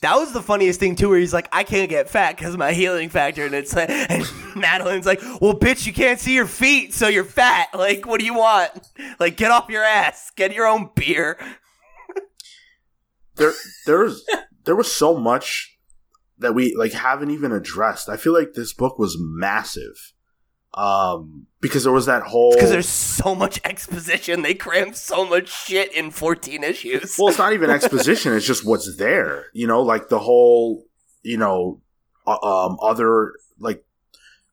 That was the funniest thing too, where he's like, "I can't get fat because my healing factor," and it's like, and Madelyne's like, "Well, bitch, you can't see your feet, so you're fat. Like, what do you want? Like, get off your ass, get your own beer." There, there's there was so much that we like haven't even addressed. I feel like this book was massive, um, because there was that whole. Because there's so much exposition, they crammed so much shit in 14 issues. well, it's not even exposition; it's just what's there. You know, like the whole, you know, uh, um, other like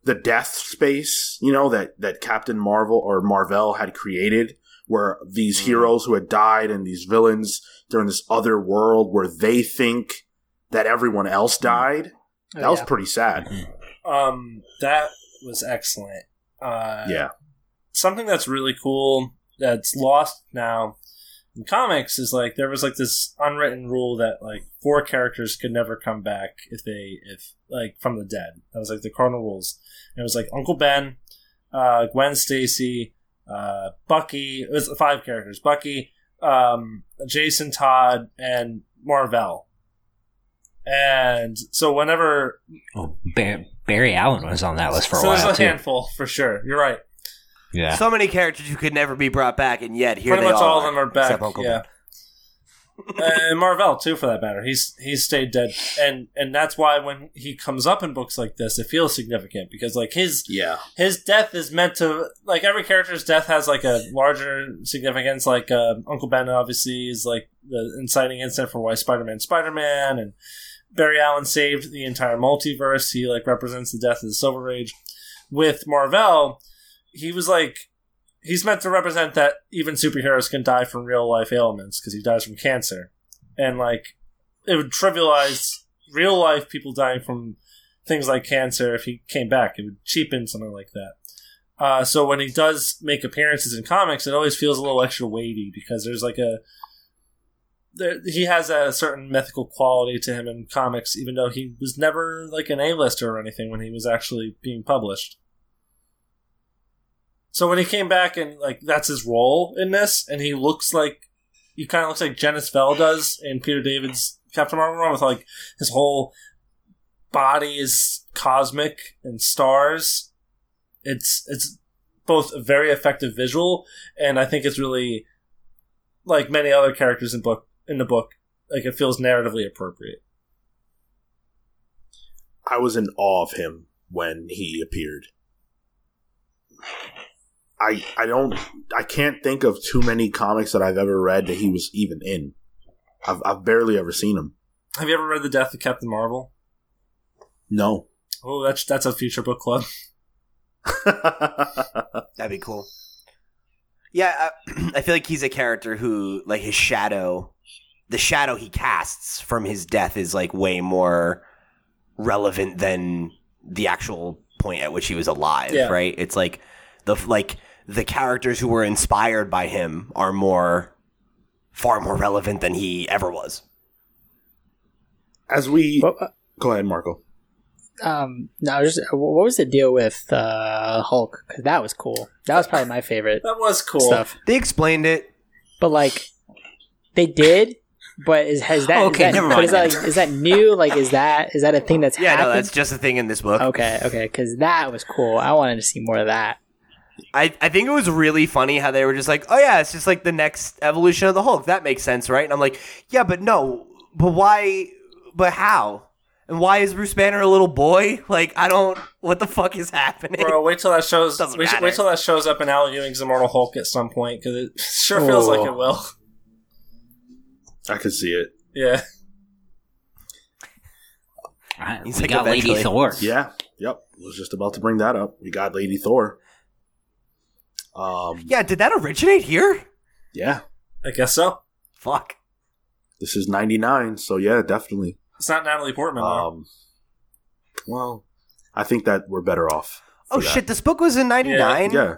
the death space. You know that that Captain Marvel or Mar-Vell had created, where these Mhm. heroes who had died and these villains they're in this other world where they think that everyone else died. Oh, That was pretty sad. Um, that was excellent. Uh, Yeah. something that's really cool that's lost now in comics is like there was like this unwritten rule that like four characters could never come back if they if like from the dead. That was like the cardinal rules. And it was like Uncle Ben, uh, Gwen Stacy, uh, Bucky. It was five characters: Bucky, um, Jason Todd, and Mar-Vell. And so whenever Oh, Bar- Barry Allen was on that list for a while. so while there's a too. handful for sure. You're right. Yeah. So many characters who could never be brought back, and yet here Pretty they much all all of them are back. Uncle Yeah. and Mar-Vell too, for that matter. He's he's stayed dead, and and that's why when he comes up in books like this, it feels significant because like his Yeah. his death is meant to like every character's death has like a larger significance. Like uh, Uncle Ben obviously is like the inciting incident for why Spider Man Spider Man, and Barry Allen saved the entire multiverse. He like represents the death of the Silver Age. With Mar-Vell, he was like he's meant to represent that even superheroes can die from real life ailments because he dies from cancer, and like it would trivialize real life people dying from things like cancer if he came back. It would cheapen something like that. Uh, so when he does make appearances in comics, it always feels a little extra weighty because there's like a there, he has a certain mythical quality to him in comics, even though he was never like an A-lister or anything when he was actually being published. So when he came back and like that's his role in this, and he looks like he kind of looks like Genis-Vell does in Peter David's Captain Marvel with like his whole body is cosmic and stars. It's it's both a very effective visual, and I think it's really like many other characters in book in the book, like it feels narratively appropriate. I was in awe of him when he appeared. I I don't I can't think of too many comics that I've ever read that he was even in. I've I've barely ever seen him. Have you ever read The Death of Captain Marvel? No. Oh, that's that's a future book club. That'd be cool. Yeah, I, I feel like he's a character who, like, his shadow, the shadow he casts from his death is like way more relevant than the actual point at which he was alive. Yeah. Right? It's like the like the characters who were inspired by him are more, far more relevant than he ever was. As we What, uh, go ahead, Marco. um, no, just what was the deal with uh, Hulk? Because that was cool. That was probably my favorite That was cool. stuff. They explained it. But like, they did. But is has that? Okay, is that, never mind Is that, like, is that new? Like, is that is that a thing that's Yeah, no, happened? that's just a thing in this book. okay, okay, because that was cool. I wanted to see more of that. I, I think it was really funny how they were just like, oh yeah, it's just like the next evolution of the Hulk. That makes sense, right? And I'm like, yeah, but no, but why? But how? And why is Bruce Banner a little boy? Like, I don't. What the fuck is happening? Bro, wait till that shows. Doesn't Wait, wait till that shows up in Al Ewing's Immortal Hulk at some point because it sure feels Oh. like it will. I could see it. Yeah, Right, He's we like got Lady Thor. Yeah. Yep. Was just about to bring that up. We got Lady Thor. Um. yeah, did that originate here? Yeah. I guess so. Fuck. This is '99, so yeah, definitely. It's not Natalie Portman. Um. Well, I think that we're better off. Oh that. shit, this book was in '99. Yeah.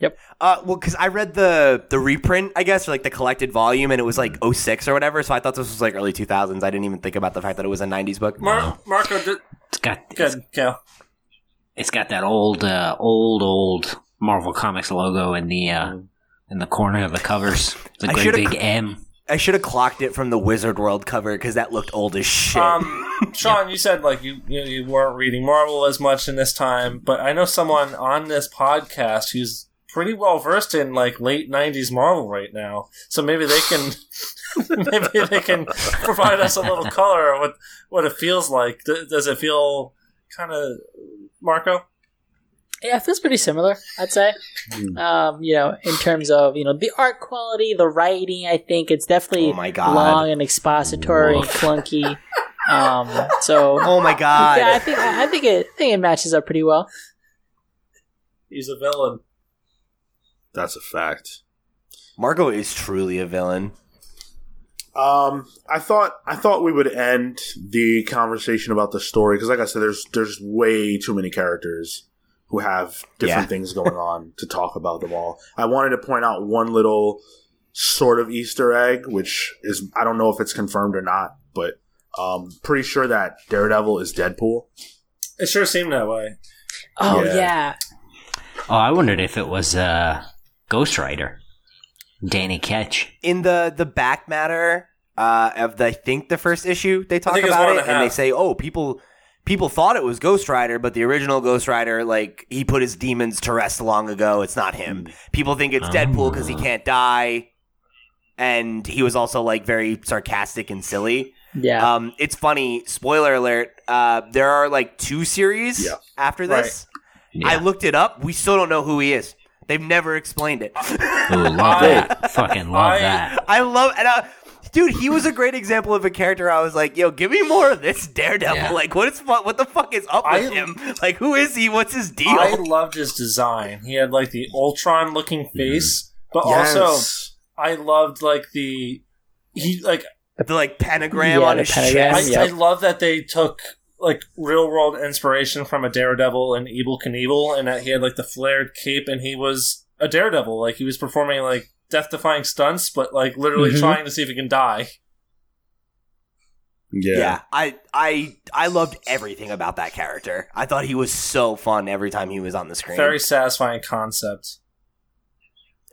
Uh, well, because I read the the reprint, I guess, or like the collected volume, and it was like 06 or whatever. So I thought this was like early 2000s. I didn't even think about the fact that it was a 90s book. Mar- Marco, did, It's got it's, good, Cal. it's got that old uh, old old Marvel Comics logo in the uh, in the corner of the covers. It's a I great big cl- M. I should have clocked it from the Wizard World cover because that looked old as shit. Um, Sean, you said like you, you you weren't reading Marvel as much in this time, but I know someone on this podcast who's pretty well versed in like late '90s Marvel right now. So maybe they can maybe they can provide us a little color of what what it feels like. D- does it feel kind of Marco? Yeah, it feels pretty similar. I'd say. Um, you know, in terms of you know the art quality, the writing, I think it's definitely oh my god! long and expository and clunky. Um, so Oh my god! yeah, I think I think it I think it matches up pretty well. He's a villain. That's a fact. Marco is truly a villain. Um, I thought I thought we would end the conversation about the story because, like I said, there's there's way too many characters who have different Yeah. things going on to talk about them all. I wanted to point out one little sort of Easter egg, which is I don't know if it's confirmed or not, but um, pretty sure that Daredevil is Deadpool. It sure seemed that way. Oh Yeah. yeah, Oh, I wondered if it was uh, Ghost Rider, Danny Ketch. In the the back matter uh, of the I think the first issue, they talk about it and and they say, oh, people people thought it was Ghost Rider, but the original Ghost Rider, like he put his demons to rest long ago. It's not him. People think it's Deadpool because he can't die, and he was also like very sarcastic and silly. yeah. Um, it's funny. Spoiler alert. Uh, there are like two series Yeah. after this. Yeah. I looked it up. We still don't know who he is. They've never explained it. Ooh, love I- that. Fucking love I- that. I love and uh, dude, he was a great example of a character. I was like, yo, give me more of this Daredevil. Yeah. Like, what is fu- what the fuck is up with him? Like, who is he? What's his deal? I loved his design. He had like the Ultron looking face, but also I loved like the he like the like pentagram Yeah, on the his pentagram, I, chest. yeah. I love that they took like real world inspiration from a Daredevil and Evel Knievel, and that he had like the flared cape, and he was a Daredevil. Like he was performing like death defying stunts, but like literally Mhm. trying to see if he can die. yeah. Yeah. I I I loved everything about that character. I thought he was so fun every time he was on the screen. Very satisfying concept.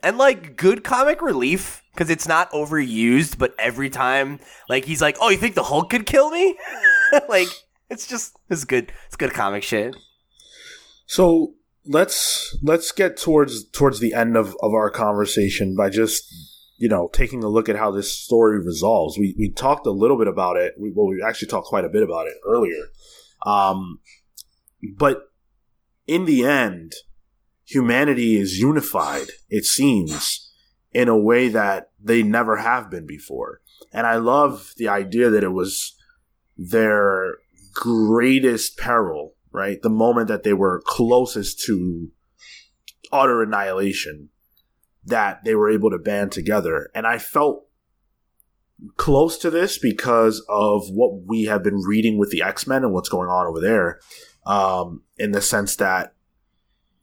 and like good comic relief because it's not overused, but every time like he's like, "Oh, you think the Hulk could kill me?" like it's just it's good. It's good comic shit. So let's let's get towards towards the end of, of our conversation by just you know taking a look at how this story resolves. We we talked a little bit about it. We, well, we actually talked quite a bit about it earlier. Um, but in the end, humanity is unified. It seems in a way that they never have been before, and I love the idea that it was their greatest peril, right? The moment that they were closest to utter annihilation, that they were able to band together. And I felt close to this because of what we have been reading with the X Men and what's going on over there. Um, in the sense that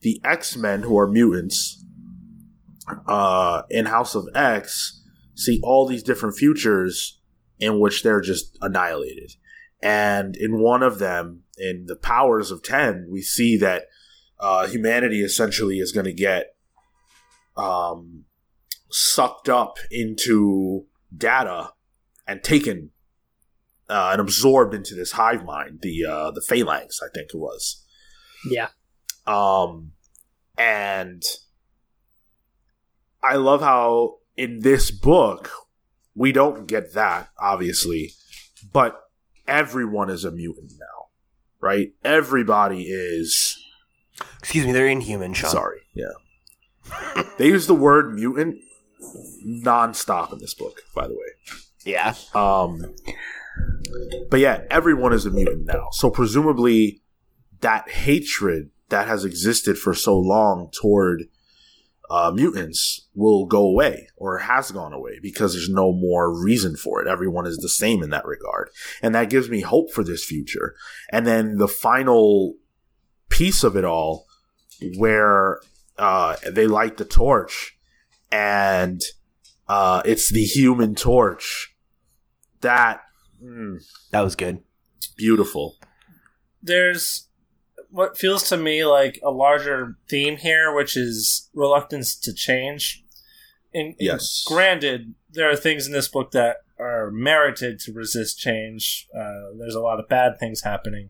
the X Men, who are mutants, uh, in House of X, see all these different futures in which they're just annihilated. And in one of them, in the powers of 10, we see that uh, humanity essentially is going to get um, sucked up into data and taken uh, and absorbed into this hive mind, the uh, the phalanx, I think it was. yeah. Um, and I love how in this book we don't get that, obviously, but everyone is a mutant now, right? Everybody is. Excuse me, they're inhuman, Sean. Sorry, yeah. they use the word mutant nonstop in this book, by the way. Yeah. Um, but yeah, everyone is a mutant now. So presumably, that hatred that has existed for so long toward uh, mutants will go away or has gone away because there's no more reason for it. Everyone is the same in that regard. And that gives me hope for this future. And then the final piece of it all, where uh, they light the torch, and uh, it's the Human Torch. That mm, That was good. beautiful. there's what feels to me like a larger theme here, which is reluctance to change. And, and Yes. granted, there are things in this book that are merited to resist change. Uh, there's a lot of bad things happening,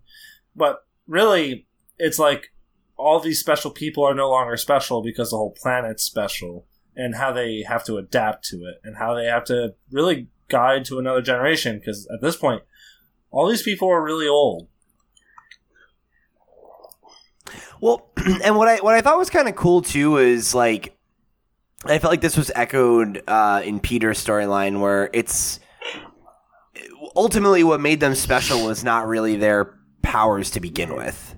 but really, it's like all these special people are no longer special because the whole planet's special, and how they have to adapt to it, and how they have to really guide to another generation. Because at this point, all these people are really old. Well, and what I what I thought was kind of cool too is like I felt like this was echoed uh, in Peter's storyline where it's ultimately what made them special was not really their powers to begin with,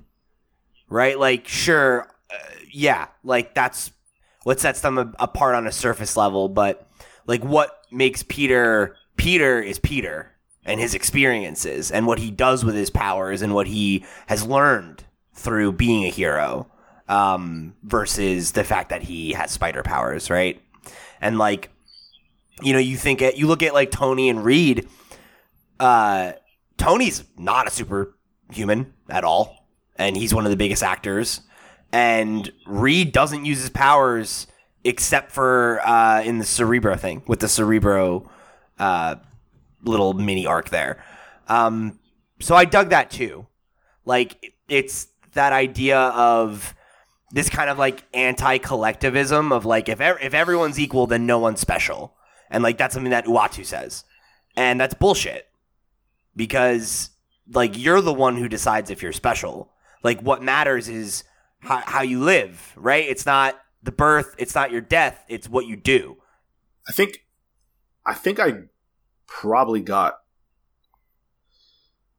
right? Like, sure, uh, yeah, like that's what sets them apart on a surface level, but like what makes Peter Peter is Peter and his experiences and what he does with his powers and what he has learned through being a hero um, versus the fact that he has spider powers, right? And like, you know, you think you look at like Tony and Reed. Uh, Tony's not a superhuman at all, and he's one of the biggest actors. And Reed doesn't use his powers except for uh, in the Cerebro thing with the Cerebro uh, little mini arc there. Um, so I dug that too. Like it's that idea of this kind of like anti-collectivism of like if if everyone's equal, then no one's special, and like that's something that Uatu says, and that's bullshit because like you're the one who decides if you're special. Like what matters is how, how you live, right? It's not the birth, it's not your death, it's what you do. I think, I think I probably got.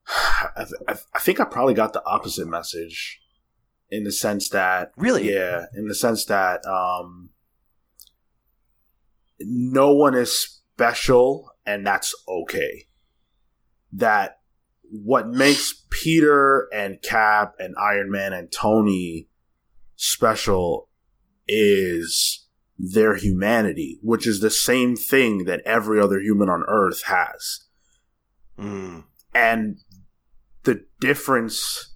I, th- I think I probably got the opposite message, in the sense that Really? yeah, in the sense that um, no one is special, and that's okay. That what makes Peter and Cap and Iron Man and Tony special is their humanity, which is the same thing that every other human on Earth has. Mm. And the difference,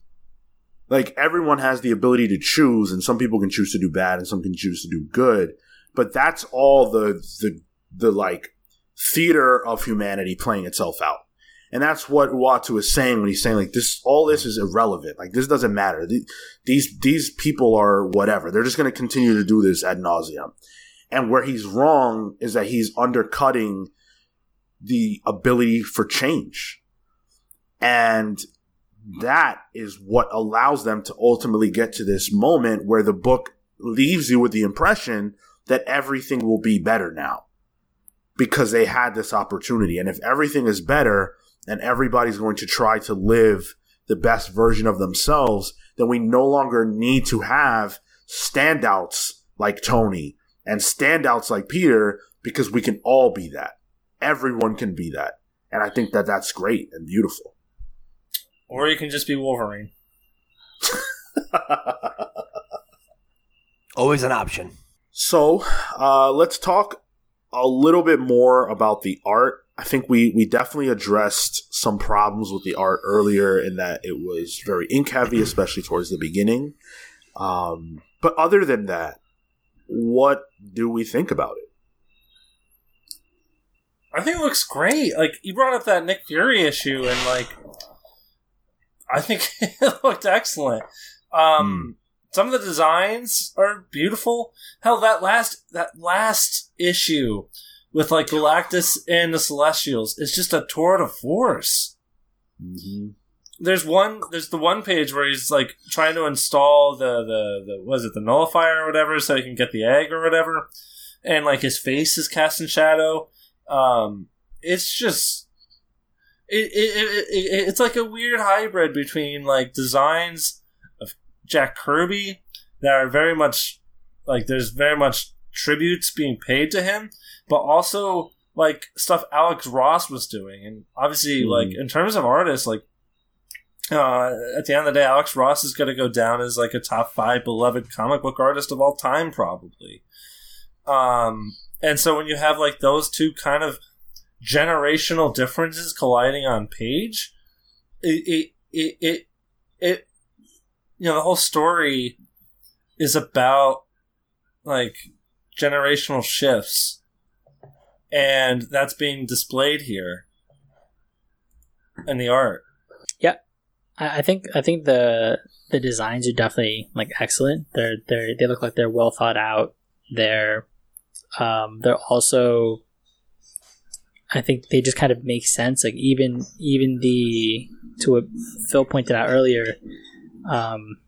like everyone has the ability to choose, and some people can choose to do bad, and some can choose to do good. But that's all the the the like theater of humanity playing itself out. And that's what Uatu is saying when he's saying like this. All this is irrelevant. Like this doesn't matter. These these people are whatever. They're just going to continue to do this ad nauseum. And where he's wrong is that he's undercutting the ability for change. And that is what allows them to ultimately get to this moment where the book leaves you with the impression that everything will be better now because they had this opportunity. And if everything is better and everybody's going to try to live the best version of themselves, then we no longer need to have standouts like Tony and standouts like Peter because we can all be that. Everyone can be that. And I think that that's great and beautiful. Or you can just be Wolverine. Always an option. So, uh, let's talk a little bit more about the art. I think we, we definitely addressed some problems with the art earlier in that it was very ink heavy, especially towards the beginning. Um, but other than that, what do we think about it? I think it looks great. Like you brought up that Nick Fury issue, and like I think it looked excellent. Um, Some of the designs are beautiful. Hell, that last that last issue with like Galactus and the Celestials is just a tour de force. Mm-hmm. There's one. There's the one page where he's like trying to install the the the was it the nullifier or whatever, so he can get the egg or whatever, and like his face is cast in shadow. Um, it's just it, it, it, it it's like a weird hybrid between like designs of Jack Kirby that are very much like there's very much tributes being paid to him, but also like stuff Alex Ross was doing, and obviously Mhm. like in terms of artists, like uh, at the end of the day, Alex Ross is going to go down as like a top five beloved comic book artist of all time, probably. Um, and so when you have like those two kind of generational differences colliding on page, it it it it, it you know the whole story is about like generational shifts, and that's being displayed here in the art. I I think I think the the designs are definitely like excellent. They're they're they look like they're well thought out. They're um, they're also I think they just kind of make sense. Like even even the to what Phil pointed out earlier, um,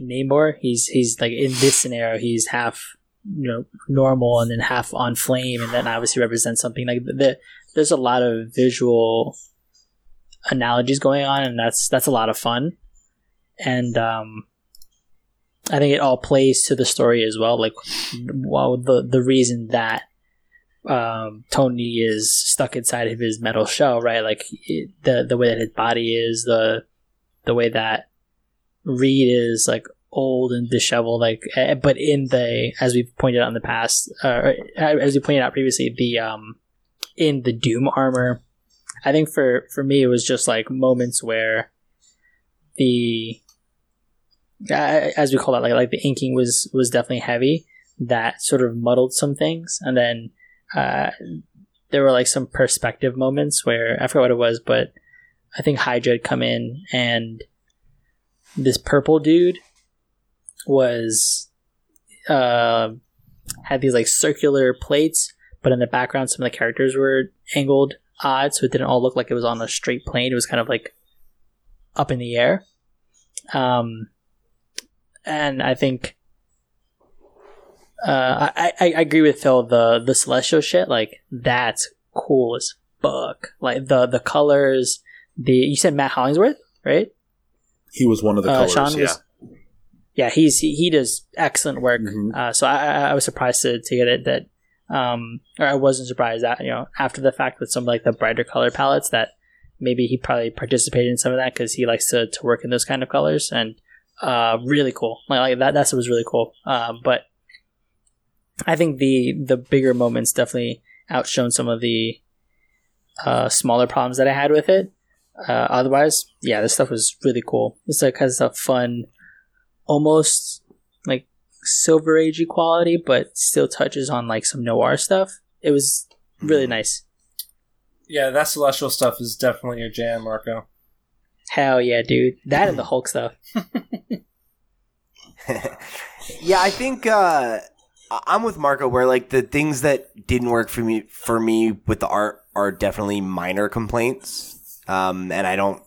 Namor. He's he's like in this scenario, he's half you know normal and then half on flame, and then obviously represents something like the, there's a lot of visual analogies going on, and that's that's a lot of fun. And um, I think it all plays to the story as well. Like, well, the the reason that um, Tony is stuck inside of his metal shell, right? Like it, the the way that his body is, the the way that Reed is like old and disheveled, like eh, but in the as we've pointed out in the past, uh, as we pointed out previously, the um in the Doom armor. I think for for me it was just like moments where the uh, as we call it like like the inking was was definitely heavy that sort of muddled some things and then uh, there were like some perspective moments where I forgot what it was, but I think Hydra had come in and this purple dude was uh, had these like circular plates, but in the background some of the characters were angled odd, so it didn't all look like it was on a straight plane. It was kind of like up in the air. Um, and I think uh, I, I, I agree with Phil. The the celestial shit, like that's cool as fuck. Like the the colors. The you said Matt Hollingsworth, right? He was one of the Uh, colors. Sean yeah. was- Yeah, he's he, he does excellent work. Mhm. Uh, so I, I I was surprised to, to get it that, um, or I wasn't surprised that you know after the fact with some like the brighter color palettes that maybe he probably participated in some of that because he likes to, to work in those kind of colors and uh, really cool. Like, like that that was really cool. Uh, but I think the the bigger moments definitely outshone some of the uh, smaller problems that I had with it. Uh, otherwise, yeah, this stuff was really cool. It's like has a fun, almost like silver agey quality, but still touches on like some noir stuff. It was really nice. Yeah, that celestial stuff is definitely your jam, Marco. Hell yeah, dude! That and the Hulk stuff. yeah, I think uh, I- I'm with Marco where like the things that didn't work for me for me with the art are definitely minor complaints, um, and I don't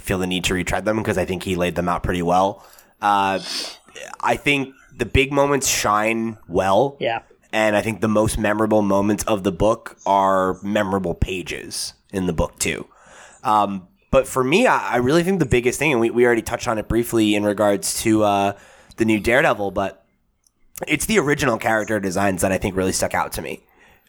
feel the need to retread them because I think he laid them out pretty well. Uh, I think the big moments shine well, Yeah, and I think the most memorable moments of the book are memorable pages in the book too. Um, but for me, I, I really think the biggest thing, and we, we already touched on it briefly in regards to uh, the new Daredevil, but it's the original character designs that I think really stuck out to me.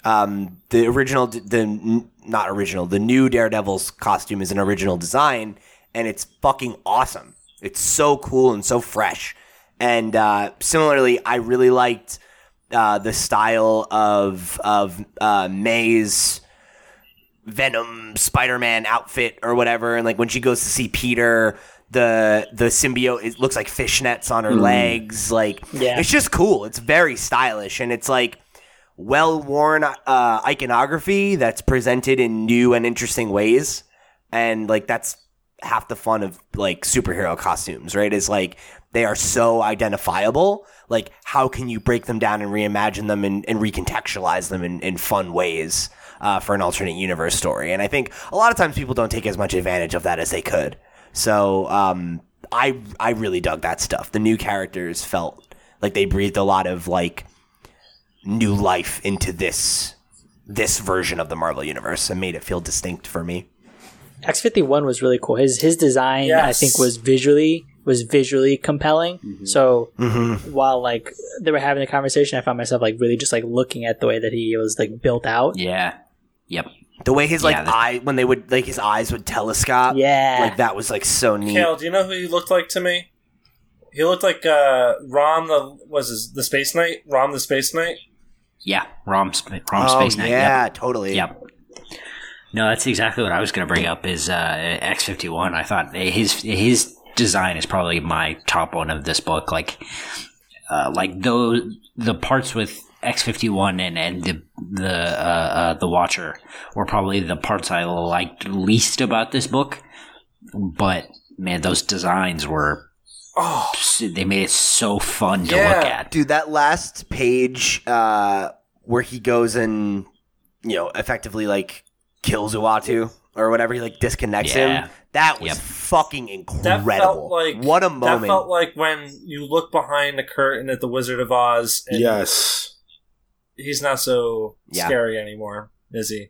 Um, the original, the not original, the new Daredevil's costume is an original design, and it's fucking awesome. It's so cool and so fresh. And uh, similarly, I really liked uh, the style of of uh, May's Venom Spider Man outfit or whatever, and like when she goes to see Peter, the the symbiote it looks like fishnets on her legs. Like Yeah. it's just cool. It's very stylish, and it's like well worn uh, iconography that's presented in new and interesting ways, and like that's half the fun of like superhero costumes, right? Is like they are so identifiable. Like, how can you break them down and reimagine them and, and recontextualize them in, in fun ways uh, for an alternate universe story? And I think a lot of times people don't take as much advantage of that as they could. So um, I I really dug that stuff. The new characters felt like they breathed a lot of like new life into this this version of the Marvel universe and made it feel distinct for me. X fifty one was really cool. His his design I think was visually was visually compelling. So Mm-hmm. while like they were having a conversation, I found myself like really just like looking at the way that he was like built out. Yeah. Yep. The way his like Yeah, that- eye when they would like his eyes would telescope. Yeah. Like that was like so neat. Cale, do you know who he looked like to me? He looked like uh, Rom the was his, the Space Knight. Rom the Space Knight. Yeah, Rom, Rom oh Space Knight. yeah, totally. Yep. Yep. No, that's exactly what I was going to bring up. Is uh, X fifty one? I thought his his design is probably my top one of this book. Like, uh, like those the parts with X fifty one and and the the uh, uh, the Watcher were probably the parts I liked least about this book. But man, those designs were Oh, they made it so fun to Yeah. look at. Dude, that last page uh, where he goes and you know effectively like kills Uatu or whatever, he like disconnects Yeah. him. That was Yep. fucking that incredible. felt like what a moment. That felt like when you look behind the curtain at the Wizard of Oz. And Yes. He's not so Yeah. scary anymore, is he?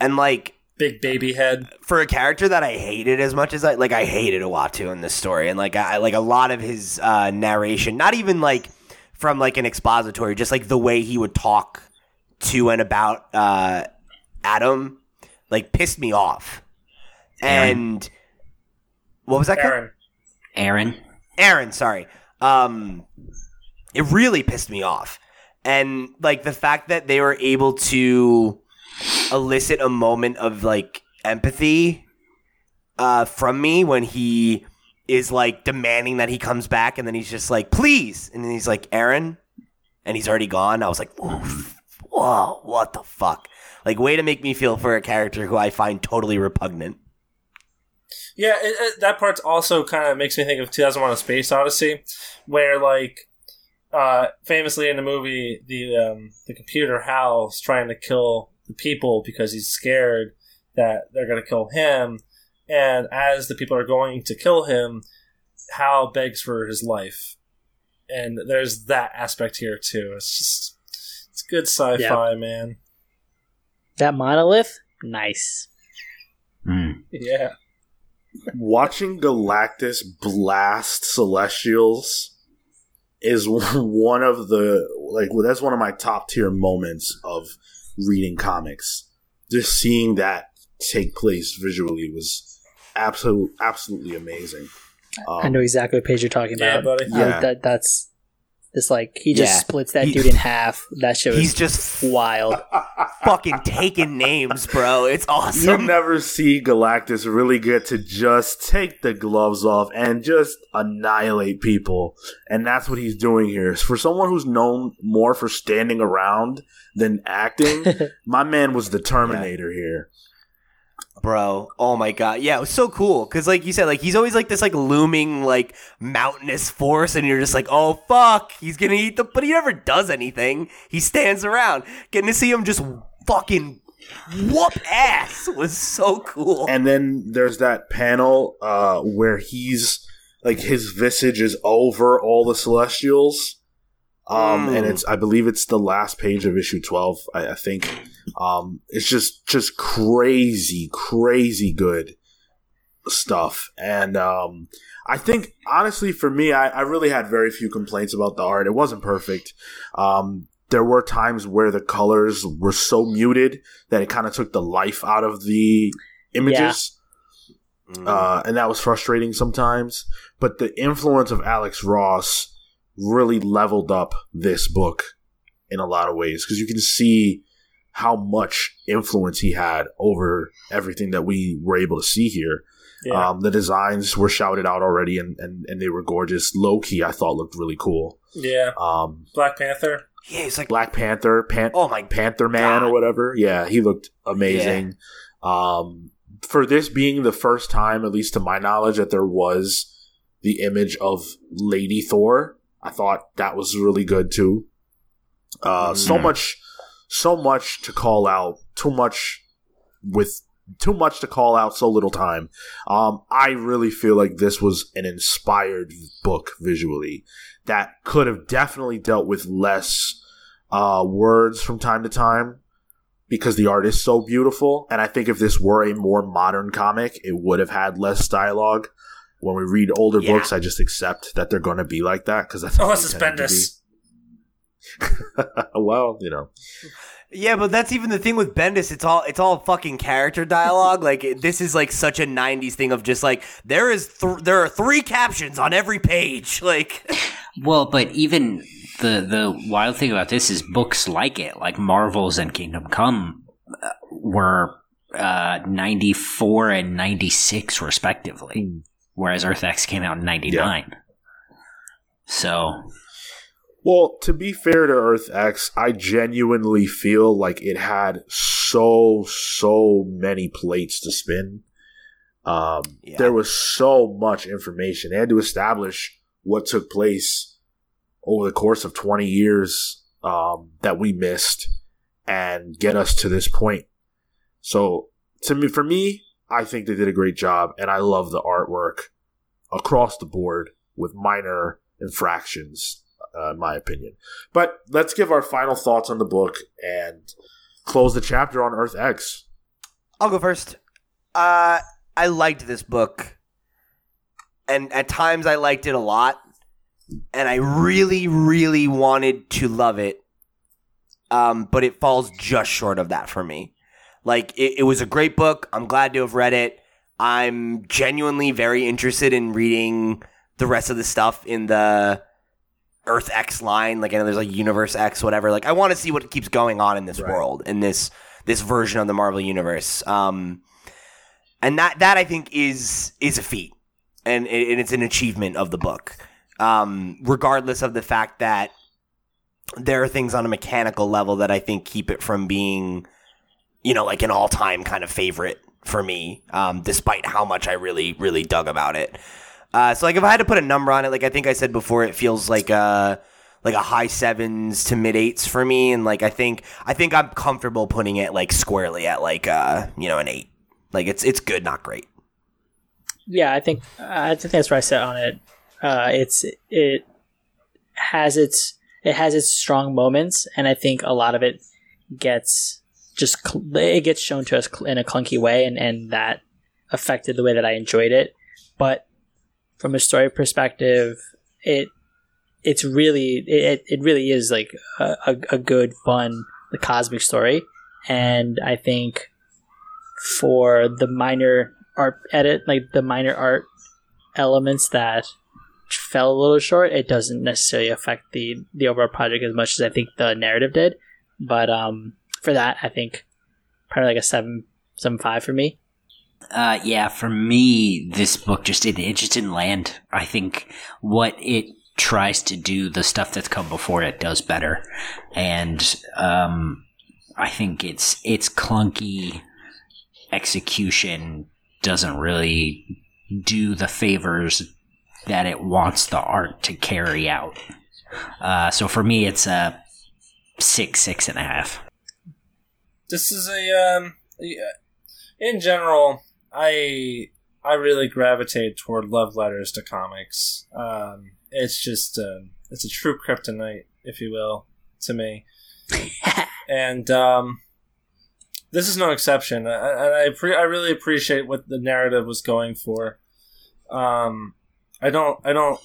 and like Big baby head. for a character that I hated as much as I like I hated Uatu in this story and like I like a lot of his uh, narration, not even like from like an expository, just like the way he would talk to and about uh, Adam, like pissed me off. And what was that? called? Aaron. Aaron, Aaron, sorry. Um, it really pissed me off, and like the fact that they were able to elicit a moment of like empathy uh, from me when he is like demanding that he comes back, and then he's just like, "Please," and then he's like, "Aaron," and he's already gone. I was like, "Oof, "Whoa, what the fuck?" Like, way to make me feel for a character who I find totally repugnant. Yeah, it, it, that part's also kind of makes me think of 2001: A Space Odyssey, where like uh, famously in the movie, the um, the computer Hal's trying to kill the people because he's scared that they're going to kill him, and as the people are going to kill him, Hal begs for his life, and there's that aspect here too. It's just it's good sci-fi, man. that monolith, nice. Mm. Yeah. Watching Galactus blast Celestials is one of the like well, that's one of my top tier moments of reading comics. Just seeing that take place visually was absolute absolutely amazing. Um, I know exactly what page you're talking about. Yeah, about. buddy. Yeah. that that's it's like he just Yeah. splits that He- dude in half. That shit was He's just wild. fucking taking names, bro. It's awesome. You never see Galactus really get to just take the gloves off and just annihilate people. And that's what he's doing here. For someone who's known more for standing around than acting, my man was the Terminator here. Bro. Oh my god, yeah, it was so cool because, like you said, like he's always like this like looming like mountainous force, and you're just like, oh fuck, he's gonna eat the. But he never does anything. He stands around. Getting to see him just fucking whoop ass was so cool. And then there's that panel uh, where he's like his visage is over all the Celestials. Um, Mm. and it's I believe it's the last page of issue twelve. I, I think. Um, it's just just crazy, crazy good stuff. And um, I think honestly, for me, I, I really had very few complaints about the art. It wasn't perfect. Um, there were times where the colors were so muted that it kind of took the life out of the images. Mm. Uh, and that was frustrating sometimes. But the influence of Alex Ross really leveled up this book in a lot of ways because you can see how much influence he had over everything that we were able to see here. Yeah. Um, the designs were shouted out already and, and, and they were gorgeous. Loki, I thought looked really cool. Mm. yeah. Um, Black Panther. yeah, he's like, Black Panther, Pan- oh my Panther Man God. or whatever. Yeah, he looked amazing. Um, for this being the first time, at least to my knowledge, that there was the image of Lady Thor, I thought that was really good too. Uh, so Mhm. much, so much to call out. Too much with too much to call out. So little time. Um, I really feel like this was an inspired book visually that could have definitely dealt with less uh, words from time to time because the art is so beautiful. And I think if this were a more modern comic, it would have had less dialogue. When we read older Yeah. books, I just accept that they're going to be like that because that's how Unless they tend to be. well, you know, Yeah, but that's even the thing with Bendis. It's all it's all fucking character dialogue. like this is like such a '90s thing of just like there is th- there are three captions on every page. Like, Well, but even the the wild thing about this is books like it, like Marvels and Kingdom Come, uh, were uh, ninety four and ninety six respectively, whereas Earth X came out in ninety nine. So Well, to be fair to Earth X, I genuinely feel like it had so so many plates to spin. Um, Yeah. There was so much information. They had to establish what took place over the course of twenty years um, that we missed, and get us to this point. So, to me, for me, I think they did a great job, and I love the artwork across the board with minor infractions uh, my opinion. But let's give our final thoughts on the book and close the chapter on Earth X. I'll go first. Uh, I liked this book, and at times I liked it a lot, and I really, really wanted to love it. Um, but it falls just short of that for me. Like it, it was a great book. I'm glad to have read it. I'm genuinely very interested in reading the rest of the stuff in the Earth X line. Like I know there's like Universe X, whatever. Like I want to see what keeps going on in this Right. world, in this this version of the Marvel universe. Um, and that that I think is is a feat, and, it, and it's an achievement of the book. Um, regardless of the fact that there are things on a mechanical level that I think keep it from being, you know, like an all time kind of favorite for me. Um, despite how much I really really dug about it. Uh, so like if I had to put a number on it, like I think I said before, it feels like a like a high sevens to mid eights for me, and like I think I think I'm comfortable putting it like squarely at like uh you know an eight. Like it's it's good, not great. Yeah, I think I think that's where I set on it. Uh, it's it has its it has its strong moments, and I think a lot of it gets just cl- it gets shown to us cl- in a clunky way, and and that affected the way that I enjoyed it. But from a story perspective, it it's really it, it really is like a, a, good fun the cosmic story, and I think for the minor art edit, like the minor art elements that fell a little short, it doesn't necessarily affect the the overall project as much as I think the narrative did. But um, for that, I think probably like a seven seven five for me. Uh, yeah, for me, this book just it, it just didn't land. I think what it tries to do, the stuff that's come before it, does better, and um, I think it's it's clunky execution doesn't really do the favors that it wants the art to carry out. Uh, so for me, it's a six, six and a half. This is a um, in general, I I really gravitate toward love letters to comics. Um, it's just um, it's a true kryptonite, if you will, to me. and um, this is no exception. I, I, I, pre- I really appreciate what the narrative was going for. Um, I don't. I don't.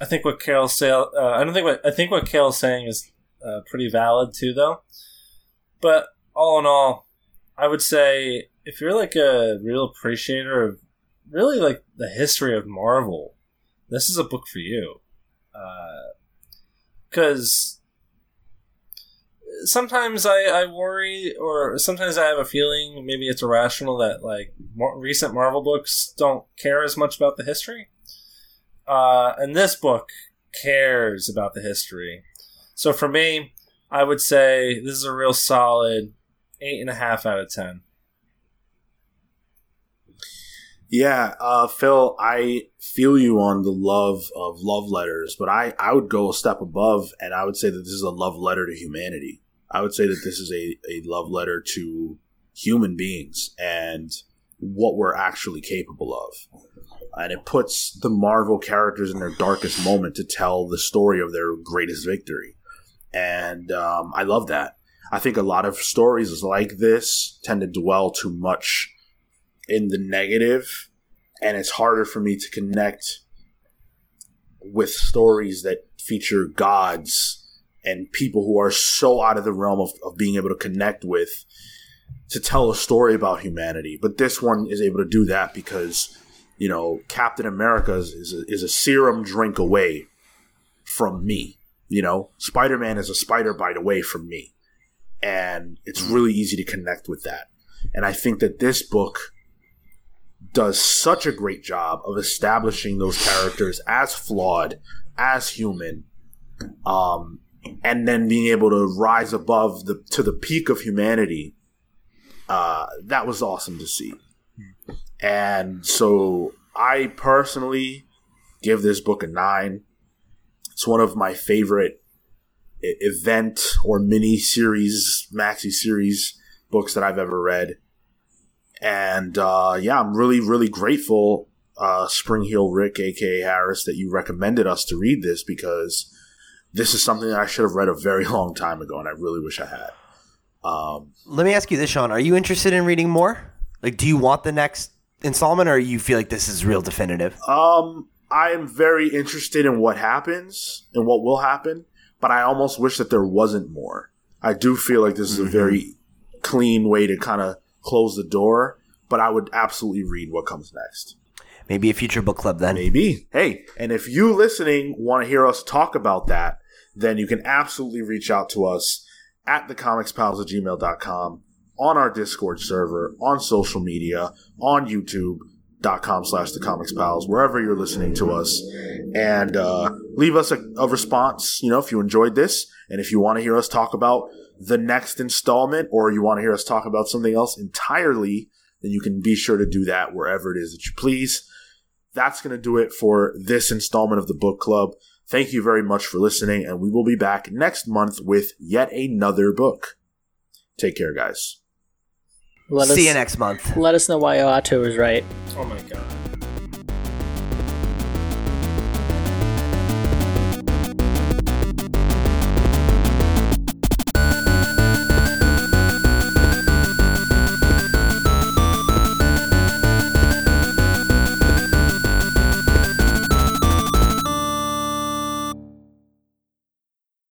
I think what Cale's say. Uh, I don't think what I think what Cale's saying is uh, pretty valid too, though. But all in all, I would say if you're like a real appreciator of really like the history of Marvel, this is a book for you. Because sometimes I, I worry, or sometimes I have a feeling, maybe it's irrational, that like more recent Marvel books don't care as much about the history. Uh, and this book cares about the history. So for me, I would say this is a real solid eight and a half out of ten. Yeah, uh, Phil, I feel you on the love of love letters, but I, I would go a step above and I would say that this is a love letter to humanity. I would say that this is a, a love letter to human beings and what we're actually capable of. And it puts the Marvel characters in their darkest moment to tell the story of their greatest victory. And um, I love that. I think a lot of stories like this tend to dwell too much in the negative, and it's harder for me to connect with stories that feature gods and people who are so out of the realm of, of being able to connect with to tell a story about humanity. But this one is able to do that because, you know, Captain America is, is, a, is a serum drink away from me. You know, Spider Man is a spider bite away from me. And it's really easy to connect with that. And I think that this book does such a great job of establishing those characters as flawed, as human, um, and then being able to rise above the to the peak of humanity. Uh, that was awesome to see. And so I personally give this book a nine. It's one of my favorite event or mini series, maxi series books that I've ever read. And uh, yeah, I'm really, really grateful, uh, Spring Heel Rick, aka Harris, that you recommended us to read this because this is something that I should have read a very long time ago, and I really wish I had. Um, Let me ask you this, Sean. Are you interested in reading more? Like, do you want the next installment, or you feel like this is real definitive? Um, I am very interested in what happens and what will happen, but I almost wish that there wasn't more. I do feel like this is a very clean way to kind of close the door, but I would absolutely read what comes next. Maybe a future book club then. Maybe. Hey, and if you listening want to hear us talk about that, then you can absolutely reach out to us at thecomicspals at gmail.com, on our Discord server, on social media, on YouTube.com slash the comics pals, wherever you're listening to us. And uh, leave us a, a response, you know, if you enjoyed this, and if you want to hear us talk about the next installment, or you want to hear us talk about something else entirely, then you can be sure to do that wherever it is that you please. That's going to do it for this installment of the book club. Thank you very much for listening, and we will be back next month with yet another book. Take care, guys. Let See us, you next month. Let us know why Uatu was right. Oh my god.